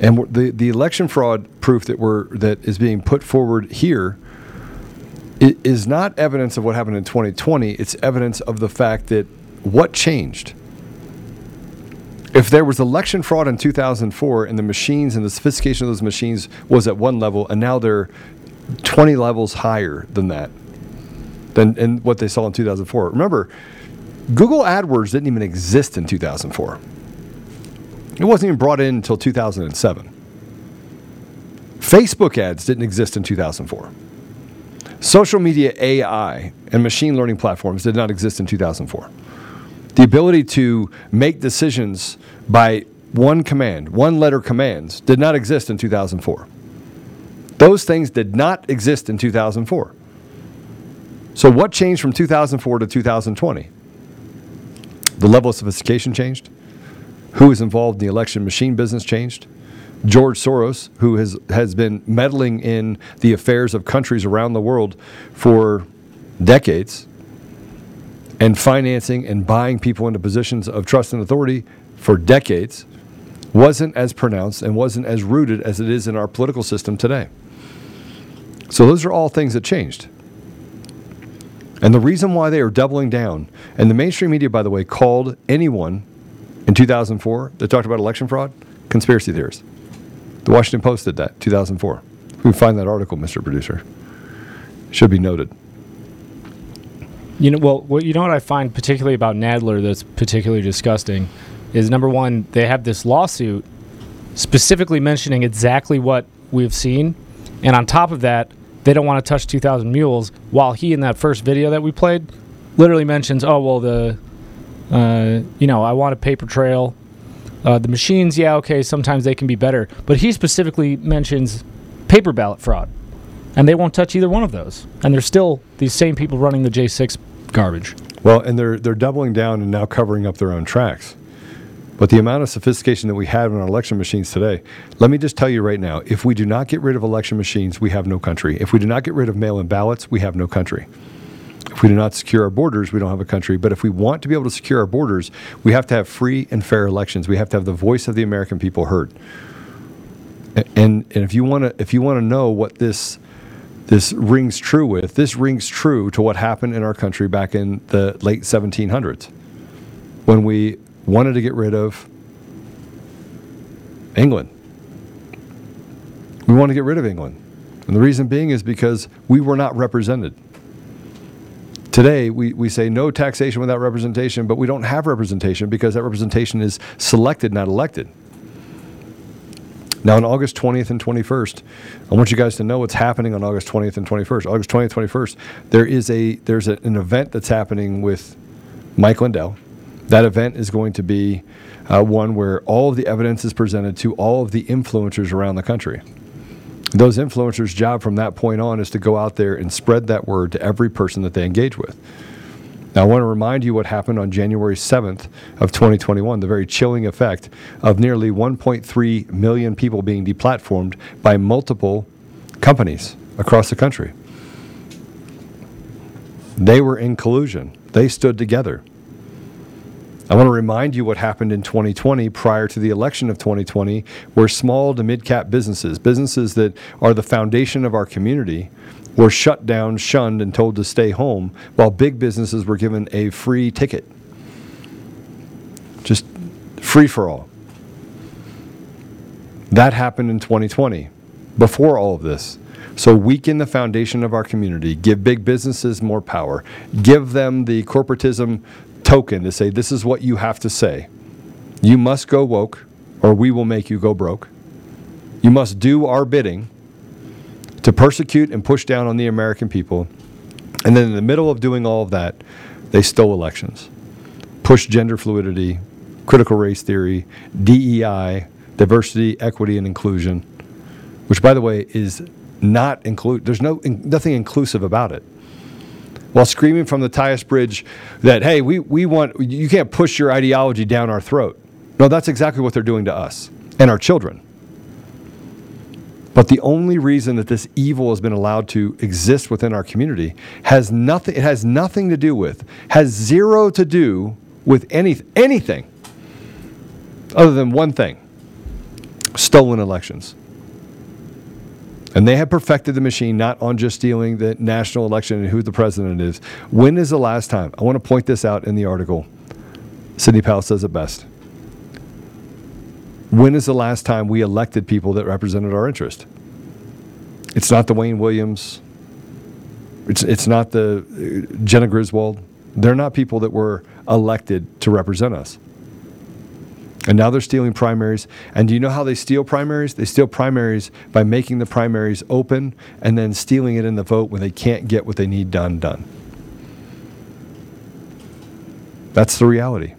And the, the election fraud proof that we're that is being put forward here is not evidence of what happened in 2020. It's evidence of the fact that what changed. If there was election fraud in 2004 and the machines and the sophistication of those machines was at one level and now they're 20 levels higher than that, than in what they saw in 2004. Remember, Google AdWords didn't even exist in 2004. It wasn't even brought in until 2007. Facebook ads didn't exist in 2004. Social media AI and machine learning platforms did not exist in 2004. The ability to make decisions by one command, one letter commands, did not exist in 2004. Those things did not exist in 2004. So, what changed from 2004 to 2020? The level of sophistication changed. Who was involved in the election machine business changed. George Soros, who has, has been meddling in the affairs of countries around the world for decades and financing and buying people into positions of trust and authority for decades, wasn't as pronounced and wasn't as rooted as it is in our political system today. So, those are all things that changed. And the reason why they are doubling down, and the mainstream media, by the way, called anyone in 2004 that talked about election fraud conspiracy theorists. The Washington Post did that, 2004. We find that article, Mr. Producer. Should be noted. You know, well, what, you know what I find particularly about Nadler that's particularly disgusting is number one, they have this lawsuit specifically mentioning exactly what we've seen, and on top of that, they don't want to touch 2,000 mules. While he in that first video that we played, literally mentions, oh well, the, uh, you know, I want a paper trail. Uh, the machines, yeah, okay, sometimes they can be better, but he specifically mentions paper ballot fraud, and they won't touch either one of those. And they're still these same people running the J6 garbage. Well, and they're they're doubling down and now covering up their own tracks. But the amount of sophistication that we have in our election machines today, let me just tell you right now if we do not get rid of election machines, we have no country. If we do not get rid of mail in ballots, we have no country. If we do not secure our borders, we don't have a country. But if we want to be able to secure our borders, we have to have free and fair elections. We have to have the voice of the American people heard. And, and, if you want to if you want to know what this this rings true with, this rings true to what happened in our country back in the late 1700s when we wanted to get rid of England. We want to get rid of England. And the reason being is because we were not represented. Today, we, we say no taxation without representation, but we don't have representation because that representation is selected, not elected. Now, on August 20th and 21st, I want you guys to know what's happening on August 20th and 21st. August 20th, 21st, there is a there's a, an event that's happening with Mike Lindell, that event is going to be uh, one where all of the evidence is presented to all of the influencers around the country. Those influencers' job from that point on is to go out there and spread that word to every person that they engage with. Now, I want to remind you what happened on January 7th of 2021, the very chilling effect of nearly 1.3 million people being deplatformed by multiple companies across the country. They were in collusion. They stood together. I want to remind you what happened in 2020 prior to the election of 2020, where small to mid cap businesses, businesses that are the foundation of our community, were shut down, shunned, and told to stay home, while big businesses were given a free ticket. Just free for all. That happened in 2020, before all of this. So weaken the foundation of our community, give big businesses more power, give them the corporatism token to say, this is what you have to say. You must go woke, or we will make you go broke. You must do our bidding to persecute and push down on the American people. And then in the middle of doing all of that, they stole elections, pushed gender fluidity, critical race theory, DEI, diversity, equity, and inclusion, which, by the way, is not include. There's no nothing inclusive about it. While screaming from the Tyus Bridge that, hey, we, we want, you can't push your ideology down our throat. No, that's exactly what they're doing to us and our children. But the only reason that this evil has been allowed to exist within our community has nothing it has nothing to do with has zero to do with any, anything other than one thing. Stolen elections. And they have perfected the machine not on just stealing the national election and who the president is. When is the last time? I want to point this out in the article. Sidney Powell says it best. When is the last time we elected people that represented our interest? It's not the Wayne Williams. It's, it's not the uh, Jena Griswold. They're not people that were elected to represent us. And now they're stealing primaries. And do you know how they steal primaries? They steal primaries by making the primaries open and then stealing it in the vote when they can't get what they need done done. That's the reality.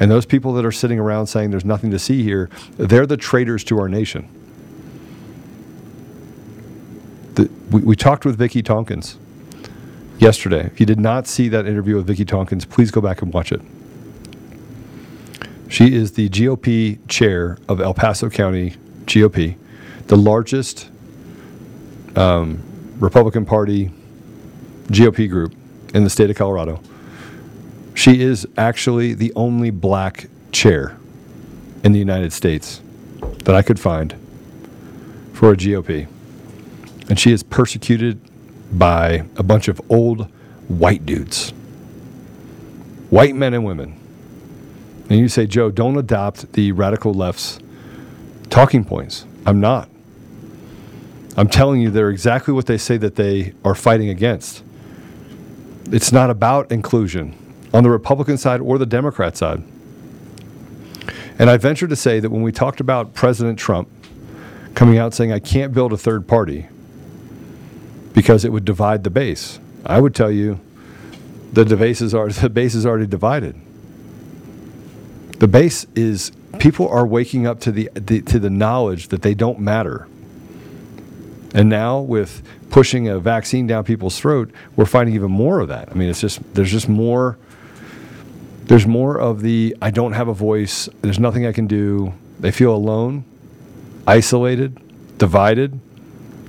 And those people that are sitting around saying there's nothing to see here, they're the traitors to our nation. The, we, we talked with Vickie Tonkins yesterday. If you did not see that interview with Vickie Tonkins, please go back and watch it. She is the GOP chair of El Paso County GOP, the largest um, Republican Party GOP group in the state of Colorado. She is actually the only black chair in the United States that I could find for a GOP. And she is persecuted by a bunch of old white dudes, white men and women and you say, Joe, don't adopt the radical left's talking points. I'm not. I'm telling you, they're exactly what they say that they are fighting against. It's not about inclusion on the Republican side or the Democrat side. And I venture to say that when we talked about President Trump coming out saying, I can't build a third party because it would divide the base, I would tell you the base is, the base is already divided. The base is people are waking up to the, the to the knowledge that they don't matter. And now with pushing a vaccine down people's throat, we're finding even more of that. I mean, it's just there's just more there's more of the I don't have a voice, there's nothing I can do. They feel alone, isolated, divided.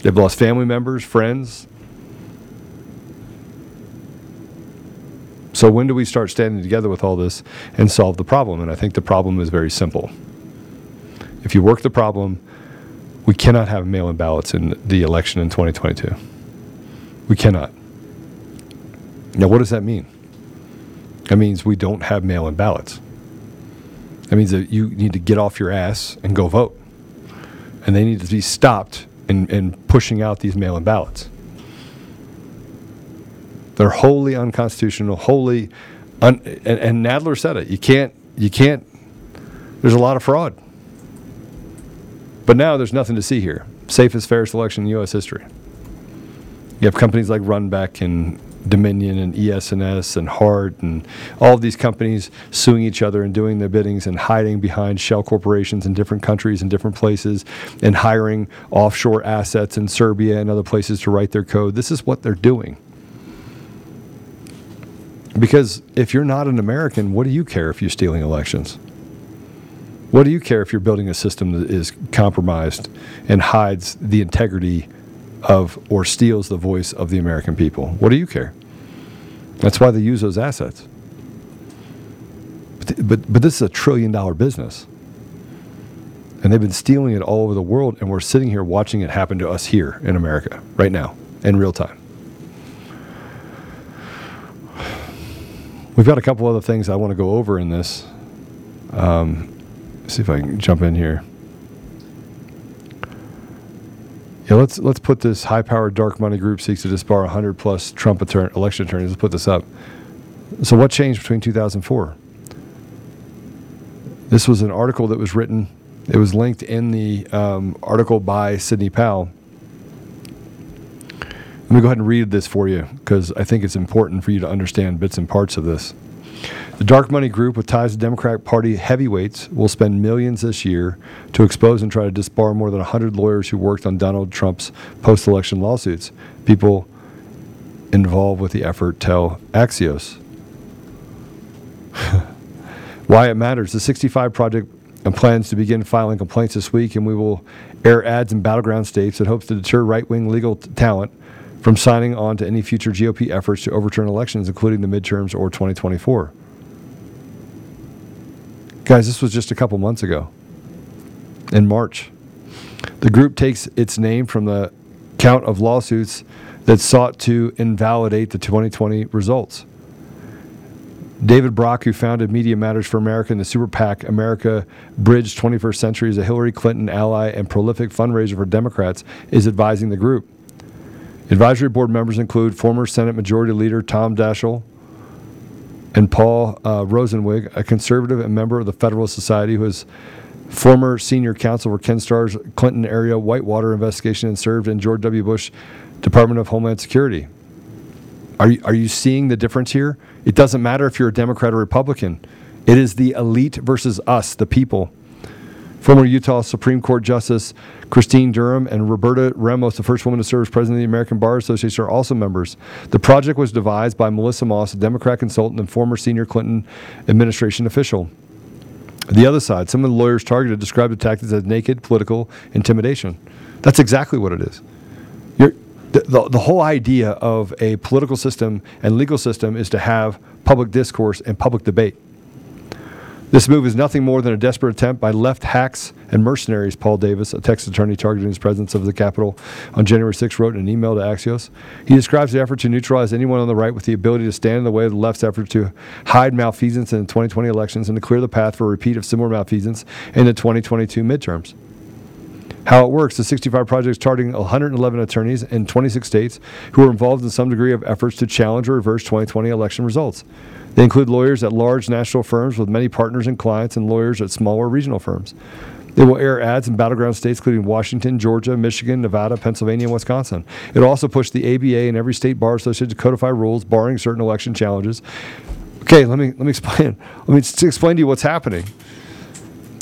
They've lost family members, friends. So when do we start standing together with all this and solve the problem? And I think the problem is very simple. If you work the problem, we cannot have mail-in ballots in the election in 2022. We cannot. Now, what does that mean? That means we don't have mail-in ballots. That means that you need to get off your ass and go vote. And they need to be stopped in, in pushing out these mail-in ballots. They're wholly unconstitutional, wholly, un, and, and Nadler said it. You can't, you can't. There's a lot of fraud. But now there's nothing to see here. Safest, fairest election in U.S. history. You have companies like Runback and Dominion and ES&S and Hart and all of these companies suing each other and doing their biddings and hiding behind shell corporations in different countries and different places and hiring offshore assets in Serbia and other places to write their code. This is what they're doing. Because if you're not an American, what do you care if you're stealing elections? What do you care if you're building a system that is compromised and hides the integrity of or steals the voice of the American people? What do you care? That's why they use those assets. But, but, but this is a trillion dollar business. And they've been stealing it all over the world, and we're sitting here watching it happen to us here in America right now in real time. We've got a couple other things I want to go over in this. Um, see if I can jump in here. Yeah, let's let's put this high-powered dark money group seeks to disbar 100 plus Trump election attorneys. Let's put this up. So, what changed between 2004? This was an article that was written. It was linked in the um, article by Sidney Powell. Let me go ahead and read this for you because I think it's important for you to understand bits and parts of this. The dark money group with ties to Democratic Party heavyweights will spend millions this year to expose and try to disbar more than 100 lawyers who worked on Donald Trump's post election lawsuits. People involved with the effort tell Axios. Why it matters. The 65 Project plans to begin filing complaints this week, and we will air ads in battleground states that hopes to deter right wing legal t- talent from signing on to any future GOP efforts to overturn elections, including the midterms or 2024. Guys, this was just a couple months ago in March. The group takes its name from the count of lawsuits that sought to invalidate the 2020 results. David Brock, who founded Media Matters for America and the super PAC America Bridge 21st Century, is a Hillary Clinton ally and prolific fundraiser for Democrats, is advising the group. Advisory board members include former Senate Majority Leader Tom Daschle and Paul uh, Rosenzweig, a conservative and member of the Federalist Society who is former senior counsel for Ken Starr's Clinton area Whitewater investigation and served in George W. Bush Department of Homeland Security. Are you, are you seeing the difference here? It doesn't matter if you're a Democrat or Republican. It is the elite versus us, the people. Former Utah Supreme Court Justice Christine Durham and Roberta Ramos, the first woman to serve as president of the American Bar Association, are also members. The project was devised by Melissa Moss, a Democrat consultant and former senior Clinton administration official. The other side, some of the lawyers targeted described the tactics as naked political intimidation. That's exactly what it is. The, the, the whole idea of a political system and legal system is to have public discourse and public debate. This move is nothing more than a desperate attempt by left hacks and mercenaries, Paul Davis, a Texas attorney targeting his presence of the Capitol on January 6, wrote in an email to Axios. He describes the effort to neutralize anyone on the right with the ability to stand in the way of the left's effort to hide malfeasance in the 2020 elections and to clear the path for a repeat of similar malfeasance in the 2022 midterms. How it works the 65 projects targeting 111 attorneys in 26 states who are involved in some degree of efforts to challenge or reverse 2020 election results. They include lawyers at large national firms with many partners and clients, and lawyers at smaller regional firms. They will air ads in battleground states including Washington, Georgia, Michigan, Nevada, Pennsylvania, and Wisconsin. It'll also push the ABA and every state bar association to codify rules barring certain election challenges. Okay, let me let me explain. Let me explain to you what's happening.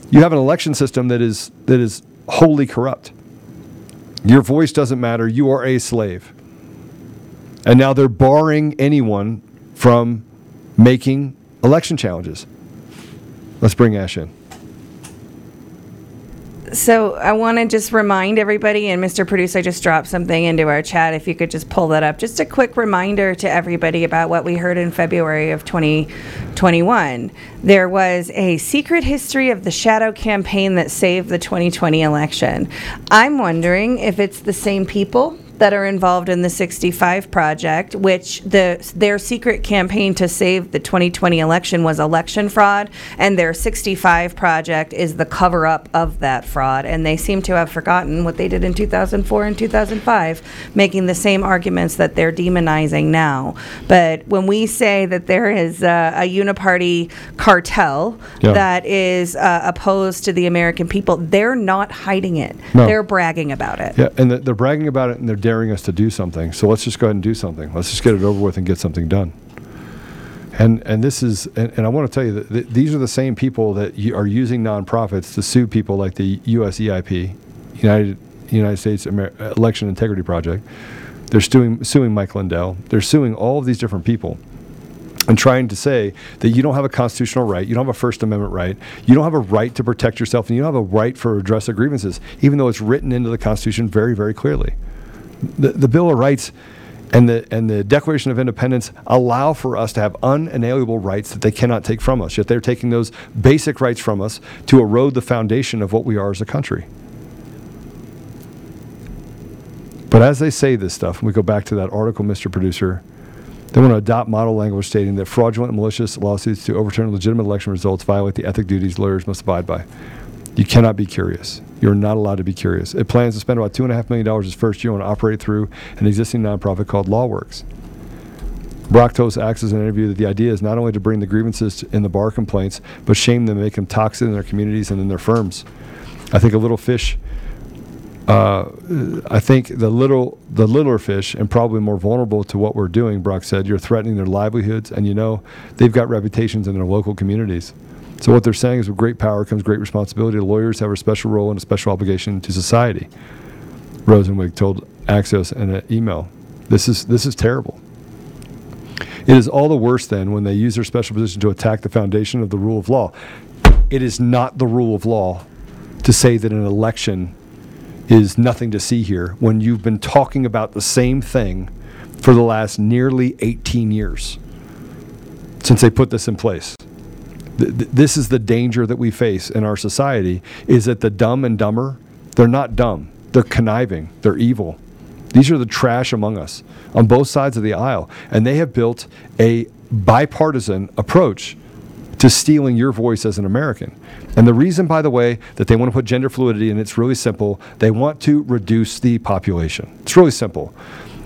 You have an election system that is that is wholly corrupt. Your voice doesn't matter. You are a slave. And now they're barring anyone from making election challenges. Let's bring Ash in. So I want to just remind everybody, and Mr. Producer, I just dropped something into our chat. If you could just pull that up, just a quick reminder to everybody about what we heard in February of 2021. There was a secret history of the shadow campaign that saved the 2020 election. I'm wondering if it's the same people that are involved in the 65 project, which the their secret campaign to save the 2020 election was election fraud, and their 65 project is the cover up of that fraud. And they seem to have forgotten what they did in 2004 and 2005, making the same arguments that they're demonizing now. But when we say that there is a, a uniparty cartel Yeah. that is uh, opposed to the American people, they're not hiding it. No. They're bragging about it. Yeah, and they're bragging about it and they're daring us to do something. So let's just go ahead and do something. Let's just get it over with and get something done. And and this is and, and I want to tell you that th- these are the same people that are using nonprofits to sue people like the US EIP, United United States Amer- Election Integrity Project. They're suing suing Mike Lindell. They're suing all of these different people and trying to say that you don't have a constitutional right, you don't have a First Amendment right, you don't have a right to protect yourself, and you don't have a right for redress of grievances, even though it's written into the Constitution very, very clearly. The, the Bill of Rights and the and the Declaration of Independence allow for us to have unalienable rights that they cannot take from us. Yet they're taking those basic rights from us to erode the foundation of what we are as a country. But as they say this stuff, and we go back to that article, Mr. Producer, they want to adopt model language stating that fraudulent and malicious lawsuits to overturn legitimate election results violate the ethic duties lawyers must abide by. You cannot be curious. You're not allowed to be curious. It plans to spend about $2.5 million its first year and operate through an existing nonprofit called LawWorks. Brock told Axios in an interview that the idea is not only to bring the grievances in the bar complaints, but shame them, and make them toxic in their communities and in their firms. I think a little fish uh, I think the little the littler fish and probably more vulnerable to what we're doing. Brock said you're threatening their livelihoods, and you know they've got reputations in their local communities. So what they're saying is, with great power comes great responsibility. Lawyers have a special role and a special obligation to society. Rosenzweig told Axios in an email. This is this is terrible. It is all the worse then when they use their special position to attack the foundation of the rule of law. It is not the rule of law to say that an election is nothing to see here when you've been talking about the same thing for the last nearly 18 years since they put this in place. Th- th- this is the danger that we face in our society is that the dumb and dumber, they're not dumb. They're conniving. They're evil. These are the trash among us on both sides of the aisle. And they have built a bipartisan approach to stealing your voice as an American. And the reason, by the way, that they want to put gender fluidity in, it's really simple. They want to reduce the population. It's really simple.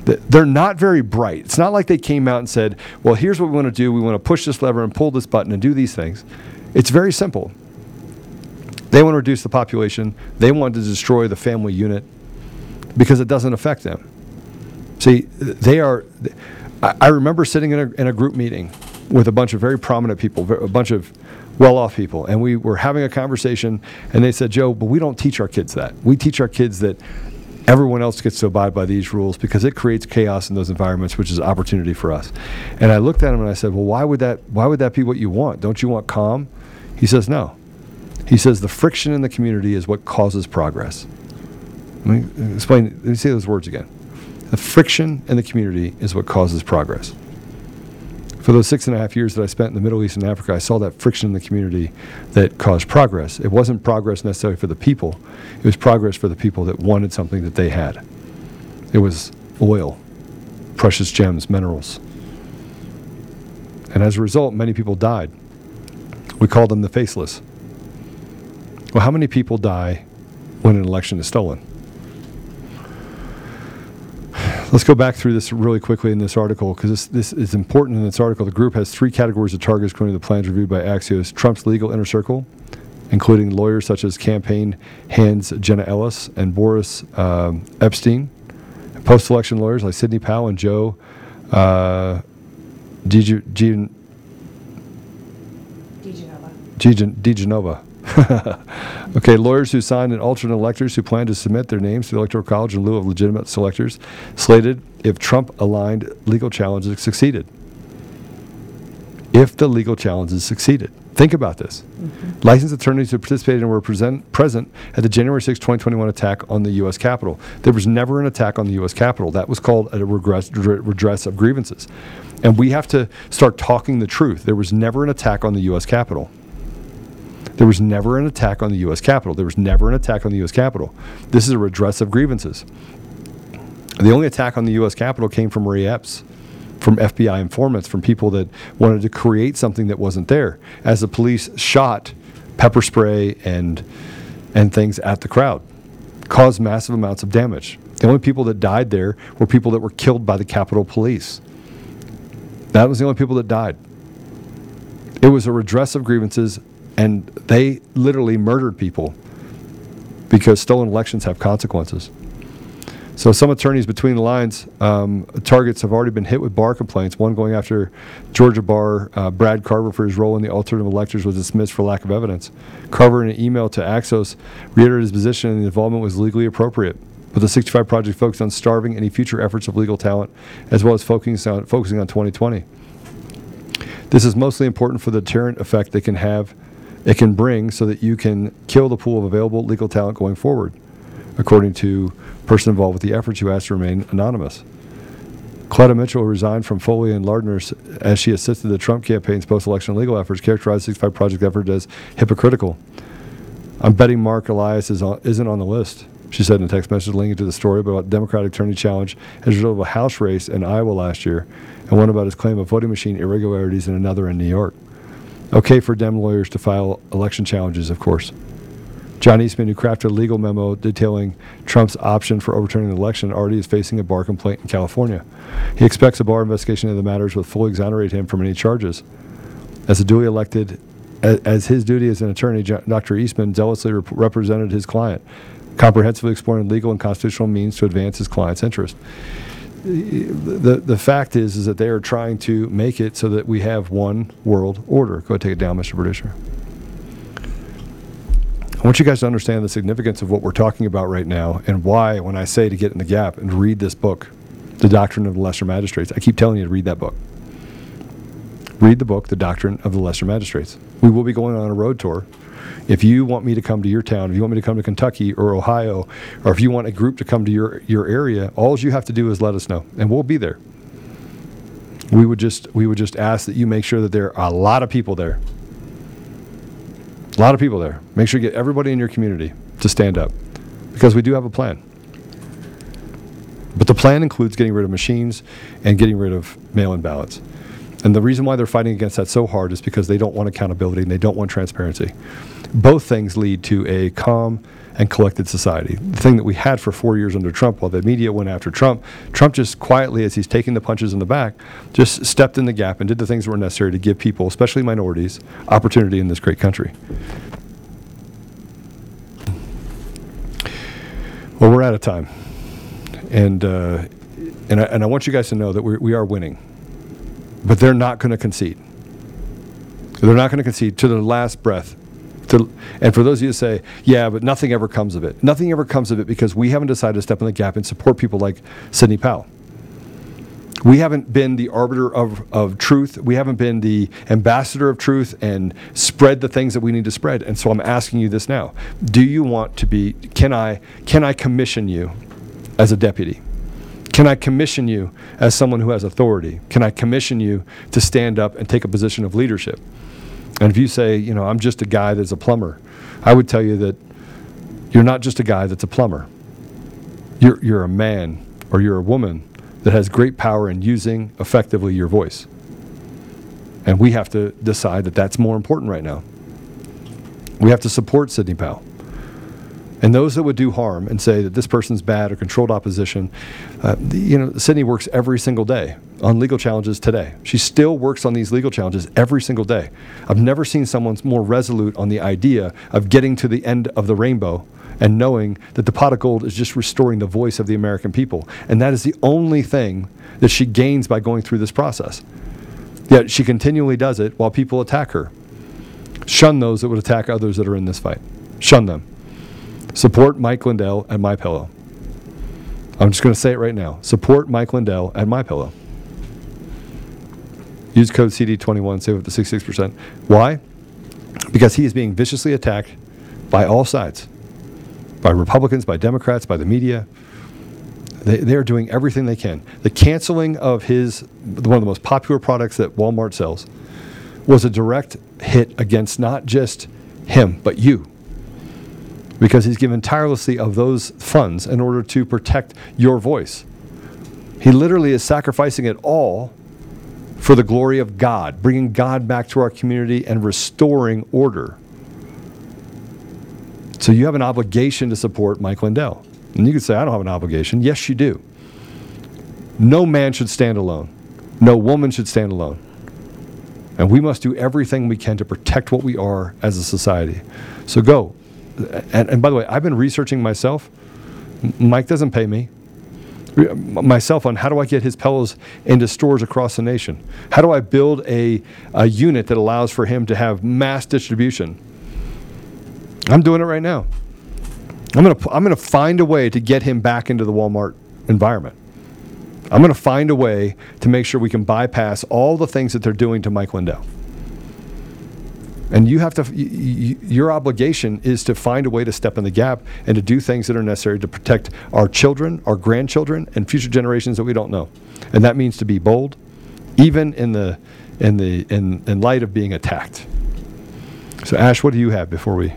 They're not very bright. It's not like they came out and said, well, here's what we want to do. We want to push this lever and pull this button and do these things. It's very simple. They want to reduce the population. They want to destroy the family unit because it doesn't affect them. See, they are. I remember sitting in a, in a group meeting with a bunch of very prominent people, a bunch of well off people. And we were having a conversation, and they said, Joe, but we don't teach our kids that. We teach our kids that everyone else gets to abide by these rules because it creates chaos in those environments, which is opportunity for us. And I looked at him and I said, Well, why would that why would that be what you want? Don't you want calm? He says, No. He says the friction in the community is what causes progress. Let me uh, explain let me say those words again. The friction in the community is what causes progress for those six and a half years that I spent in the Middle East and Africa, I saw that friction in the community that caused progress. It wasn't progress necessarily for the people, it was progress for the people that wanted something that they had. It was oil, precious gems, minerals. And as a result, many people died. We call them the faceless. Well, how many people die when an election is stolen? Let's go back through this really quickly in this article because this, this is important in this article. The group has three categories of targets according to the plans reviewed by Axios Trump's legal inner circle, including lawyers such as campaign hands Jenna Ellis and Boris um, Epshteyn, post election lawyers like Sidney Powell and Joe uh, DiGenova. DiGenova. okay, lawyers who signed and alternate electors who plan to submit their names to the Electoral College in lieu of legitimate selectors slated if Trump aligned legal challenges succeeded. If the legal challenges succeeded. Think about this. Mm-hmm. Licensed attorneys who participated and were present, present at the January 6, 2021 attack on the U.S. Capitol. There was never an attack on the U.S. Capitol. That was called a regress, redress of grievances. And we have to start talking the truth. There was never an attack on the U.S. Capitol. There was never an attack on the U.S. Capitol. There was never an attack on the U.S. Capitol. This is a redress of grievances. The only attack on the U.S. Capitol came from Ray Epps, from FBI informants, from people that wanted to create something that wasn't there. As the police shot pepper spray and and things at the crowd, caused massive amounts of damage. The only people that died there were people that were killed by the Capitol Police. That was the only people that died. It was a redress of grievances and they literally murdered people because stolen elections have consequences. So some attorneys between the lines, um, targets have already been hit with bar complaints. One going after Georgia bar uh, Brad Carver for his role in the alternative electors was dismissed for lack of evidence. Carver, in an email to Axios, reiterated his position and the involvement was legally appropriate. But the 65 project focused on starving any future efforts of legal talent, as well as focusing on, focusing on 2020. This is mostly important for the deterrent effect they can have it can bring so that you can kill the pool of available legal talent going forward, according to person involved with the efforts who asked to remain anonymous. Cleta Mitchell resigned from Foley and Lardner's as she assisted the Trump campaign's post-election legal efforts, characterized the 65 Project effort as hypocritical. I'm betting Mark Elias is on, isn't on the list, she said in a text message linking to the story about Democratic attorney challenge as a result of a House race in Iowa last year, and one about his claim of voting machine irregularities in another in New York. Okay for Dem lawyers to file election challenges, of course. John Eastman, who crafted a legal memo detailing Trump's option for overturning the election, already is facing a bar complaint in California. He expects a bar investigation of the matters will fully exonerate him from any charges. As a duly elected, as his duty as an attorney, Dr. Eastman zealously rep- represented his client. comprehensively exploring legal and constitutional means to advance his client's interest. The, the fact is, is that they are trying to make it so that we have one world order. Go ahead, take it down, Mr. Producer. I want you guys to understand the significance of what we're talking about right now and why, when I say to get in the gap and read this book, The Doctrine of the Lesser Magistrates, I keep telling you to read that book. Read the book, The Doctrine of the Lesser Magistrates. We will be going on a road tour. If you want me to come to your town, if you want me to come to Kentucky or Ohio, or if you want a group to come to your, your area, all you have to do is let us know, and we'll be there. We would just we would just ask that you make sure that there are a lot of people there a lot of people there. Make sure you get everybody in your community to stand up because we do have a plan. But the plan includes getting rid of machines and getting rid of mail in ballots. And the reason why they're fighting against that so hard is because they don't want accountability and they don't want transparency. Both things lead to a calm and collected society. The thing that we had for four years under Trump, while the media went after Trump, Trump just quietly, as he's taking the punches in the back, just stepped in the gap and did the things that were necessary to give people, especially minorities, opportunity in this great country. Well, we're out of time, and uh, and I, and I want you guys to know that we we are winning, but they're not going to concede. They're not going to concede to their last breath. To, and for those of you who say, yeah, but nothing ever comes of it, nothing ever comes of it because we haven't decided to step in the gap and support people like Sidney Powell. We haven't been the arbiter of, of truth. We haven't been the ambassador of truth and spread the things that we need to spread. And so I'm asking you this now. Do you want to be, can I, can I commission you as a deputy? Can I commission you as someone who has authority? Can I commission you to stand up and take a position of leadership? And if you say, you know, I'm just a guy that's a plumber, I would tell you that you're not just a guy that's a plumber. You're, you're a man or you're a woman that has great power in using effectively your voice. And we have to decide that that's more important right now. We have to support Sidney Powell. And those that would do harm and say that this person's bad or controlled opposition, uh, you know, Sidney works every single day on legal challenges today. She still works on these legal challenges every single day. I've never seen someone more resolute on the idea of getting to the end of the rainbow and knowing that the pot of gold is just restoring the voice of the American people. And that is the only thing that she gains by going through this process. Yet she continually does it while people attack her. Shun those that would attack others that are in this fight. Shun them. Support Mike Lindell at My Pillow. I'm just going to say it right now. Support Mike Lindell at My Pillow. Use code CD21, save up to 66%. Why? Because he is being viciously attacked by all sides by Republicans, by Democrats, by the media. They, they are doing everything they can. The canceling of his, one of the most popular products that Walmart sells, was a direct hit against not just him, but you because he's given tirelessly of those funds in order to protect your voice. He literally is sacrificing it all for the glory of God, bringing God back to our community and restoring order. So you have an obligation to support Mike Lindell. And you could say, I don't have an obligation. Yes, you do. No man should stand alone. No woman should stand alone. And we must do everything we can to protect what we are as a society. So go, and, and by the way, I've been researching myself. Mike doesn't pay me myself on how do I get his pillows into stores across the nation? How do I build a, a unit that allows for him to have mass distribution? I'm doing it right now. I'm gonna I'm gonna find a way to get him back into the Walmart environment. I'm gonna find a way to make sure we can bypass all the things that they're doing to Mike Lindell. And you have to, your obligation is to find a way to step in the gap and to do things that are necessary to protect our children, our grandchildren, and future generations that we don't know. And that means to be bold, even in the, in the, in, in light of being attacked. So, Ash, what do you have before we?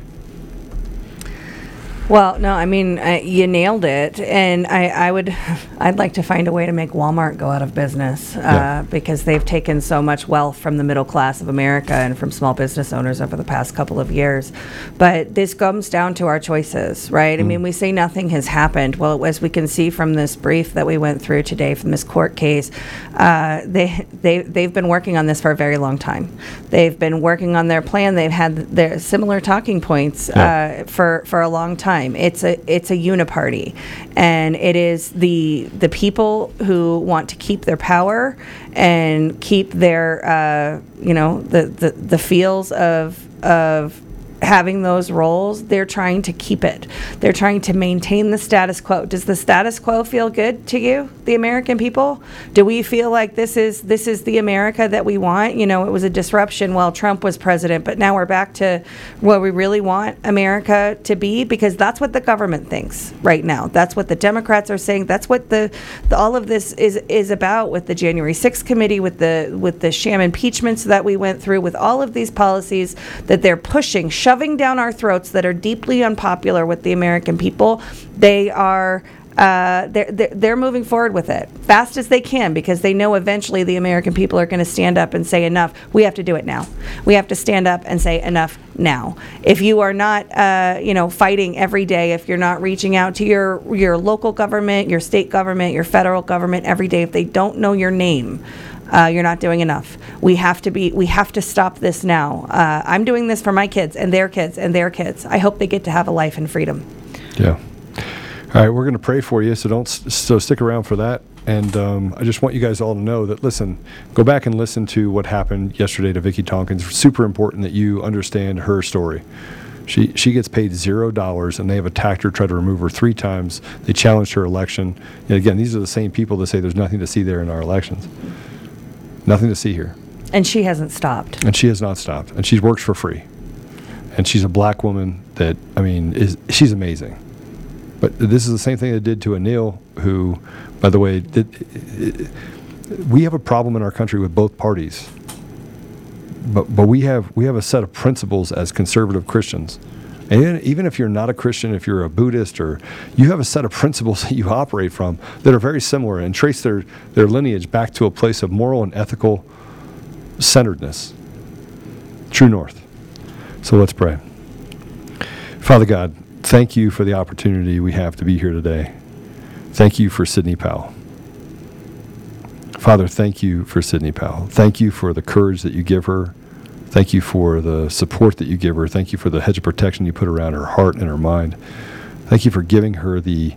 Well, no, I mean, uh, you nailed it. And I, I would, I'd like to find a way to make Walmart go out of business uh, yeah. because they've taken so much wealth from the middle class of America and from small business owners over the past couple of years. But this comes down to our choices, right? Mm. I mean, we say nothing has happened. Well, as we can see from this brief that we went through today from this court case, uh, they, they, they've been working on this for a very long time. They've been working on their plan. They've had their similar talking points yeah. Uh, for, for a long time time. It's a it's a uniparty, and it is the the people who want to keep their power and keep their uh, you know the, the the feels of of having those roles, they're trying to keep it. They're trying to maintain the status quo. Does the status quo feel good to you, the American people? Do we feel like this is this is the America that we want? You know, it was a disruption while Trump was president, but now we're back to what we really want America to be because that's what the government thinks right now. That's what the Democrats are saying. That's what the, the all of this is is about with the January 6th committee with the with the sham impeachments that we went through with all of these policies that they're pushing shoving down our throats that are deeply unpopular with the American people. They are uh, they're, they're, moving forward with it fast as they can because they know eventually the American people are going to stand up and say enough. We have to do it now. We have to stand up and say enough now. If you are not, uh, you know, fighting every day, if you're not reaching out to your your local government, your state government, your federal government every day, if they don't know your name, uh, you're not doing enough. We have to be. We have to stop this now. Uh, I'm doing this for my kids and their kids and their kids. I hope they get to have a life in freedom. Yeah. All right, we're going to pray for you, so don't so stick around for that. And um, I just want you guys all to know that listen, go back and listen to what happened yesterday to Vickie Tonkins. Super important that you understand her story. She she gets paid zero dollars, and they have attacked her, tried to remove her three times. They challenged her election. And again, these are the same people that say there's nothing to see there in our elections. Nothing to see here. And she hasn't stopped. And she has not stopped. And she works for free. And she's a black woman that I mean is she's amazing. But this is the same thing they did to Anil, who, by the way, did, we have a problem in our country with both parties. But but we have we have a set of principles as conservative Christians. And even if you're not a Christian, if you're a Buddhist, or you have a set of principles that you operate from that are very similar and trace their, their lineage back to a place of moral and ethical centeredness. True north. So let's pray. Father God, thank you for the opportunity we have to be here today. Thank you for Sidney Powell. Father, thank you for Sidney Powell. Thank you for the courage that you give her. Thank you for the support that you give her. Thank you for the hedge of protection you put around her heart and her mind. Thank you for giving her the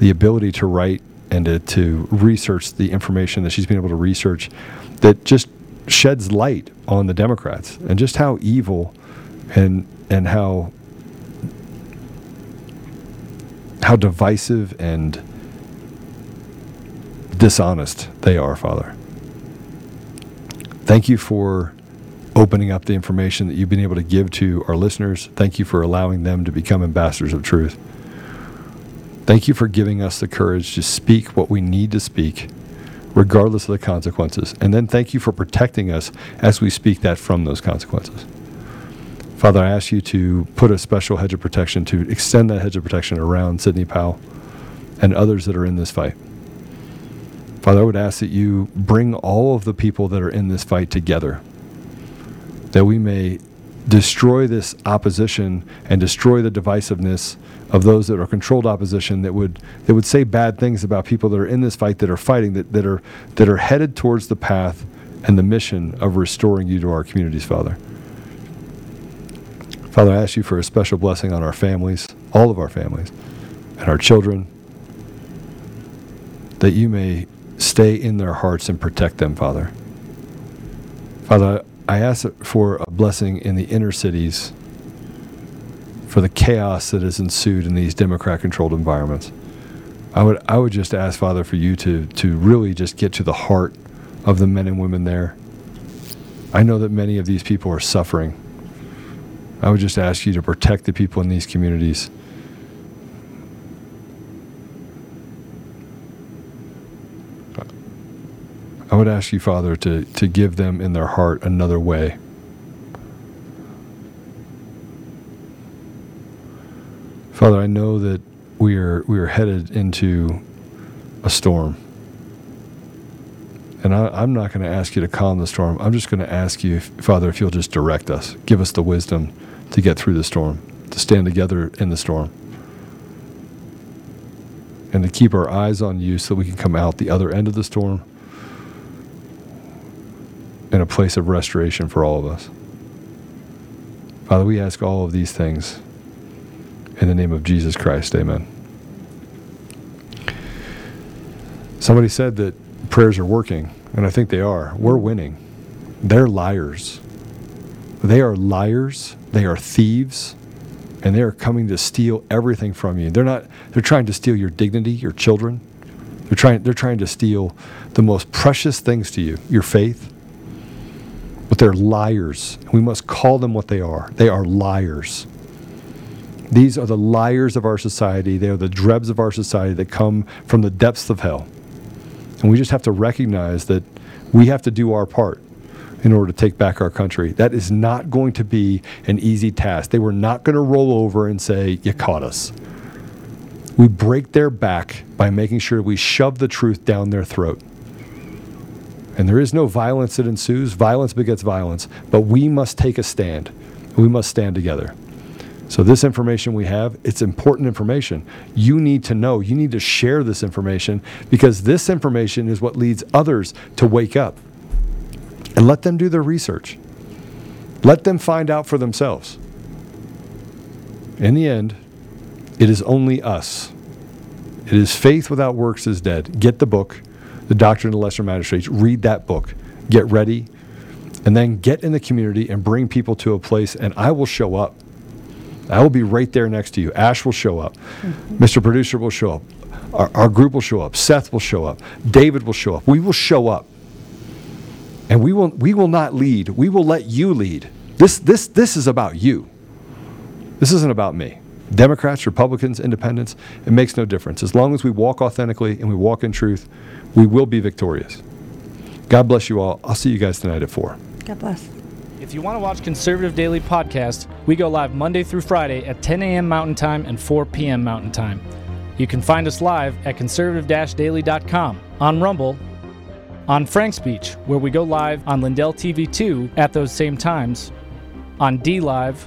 the ability to write and to, to research the information that she's been able to research that just sheds light on the Democrats and just how evil and and how how divisive and dishonest they are, Father. Thank you for opening up the information that you've been able to give to our listeners. Thank you for allowing them to become ambassadors of truth. Thank you for giving us the courage to speak what we need to speak, regardless of the consequences. And then thank you for protecting us as we speak that from those consequences. Father, I ask you to put a special hedge of protection, to extend that hedge of protection around Sidney Powell and others that are in this fight. Father, I would ask that you bring all of the people that are in this fight together, that we may destroy this opposition and destroy the divisiveness of those that are controlled opposition that would that would say bad things about people that are in this fight that are fighting that, that are that are headed towards the path and the mission of restoring you to our communities, Father. Father, I ask you for a special blessing on our families, all of our families, and our children, that you may stay in their hearts and protect them, Father. Father, I ask for a blessing in the inner cities for the chaos that has ensued in these Democrat controlled environments. I would, I would just ask, Father, for you to, to really just get to the heart of the men and women there. I know that many of these people are suffering. I would just ask you to protect the people in these communities. I would ask you, Father, to, to give them in their heart another way. Father, I know that we are we are headed into a storm. And I, am not going to ask you to calm the storm. I'm just going to ask you, Father, if you'll just direct us, give us the wisdom to get through the storm, to stand together in the storm, and to keep our eyes on you so we can come out the other end of the storm in a place of restoration for all of us. Father, we ask all of these things In the name of Jesus Christ, amen. Somebody said that prayers are working, and I think they are. We're winning. They're liars. They are liars. They are thieves. And they are coming to steal everything from you. They're not they're trying to steal your dignity, your children. They're trying they're trying to steal the most precious things to you, your faith. But they're liars. We must call them what they are. They are liars. These are the liars of our society. They are the drebs of our society that come from the depths of hell. And we just have to recognize that we have to do our part in order to take back our country. That is not going to be an easy task. They were not going to roll over and say, You caught us. We break their back by making sure we shove the truth down their throat. And there is no violence that ensues. Violence begets violence. But we must take a stand. We must stand together. So, this information we have, it's important information. You need to know, you need to share this information because this information is what leads others to wake up. And let them do their research. Let them find out for themselves. In the end, it is only us. It is faith without works is dead. Get the book, The Doctrine of the Lesser Magistrates. Read that book. Get ready. And then get in the community and bring people to a place, and I will show up. I will be right there next to you. Ash will show up. Mm-hmm. Mr. Producer will show up. Our, our group will show up. Seth will show up. David will show up. We will show up. And we will, we will not lead. We will let you lead. This, this, this is about you. This isn't about me. Democrats, Republicans, Independents, it makes no difference. As long as we walk authentically and we walk in truth, we will be victorious. God bless you all. I'll see you guys tonight at 4. God bless. If you want to watch Conservative Daily Podcast, we go live Monday through Friday at 10 a.m. Mountain Time and 4 p.m. Mountain Time. You can find us live at conservative-daily.com, on Rumble, on FrankSpeech, where we go live on Lindell TV 2 at those same times, on DLive,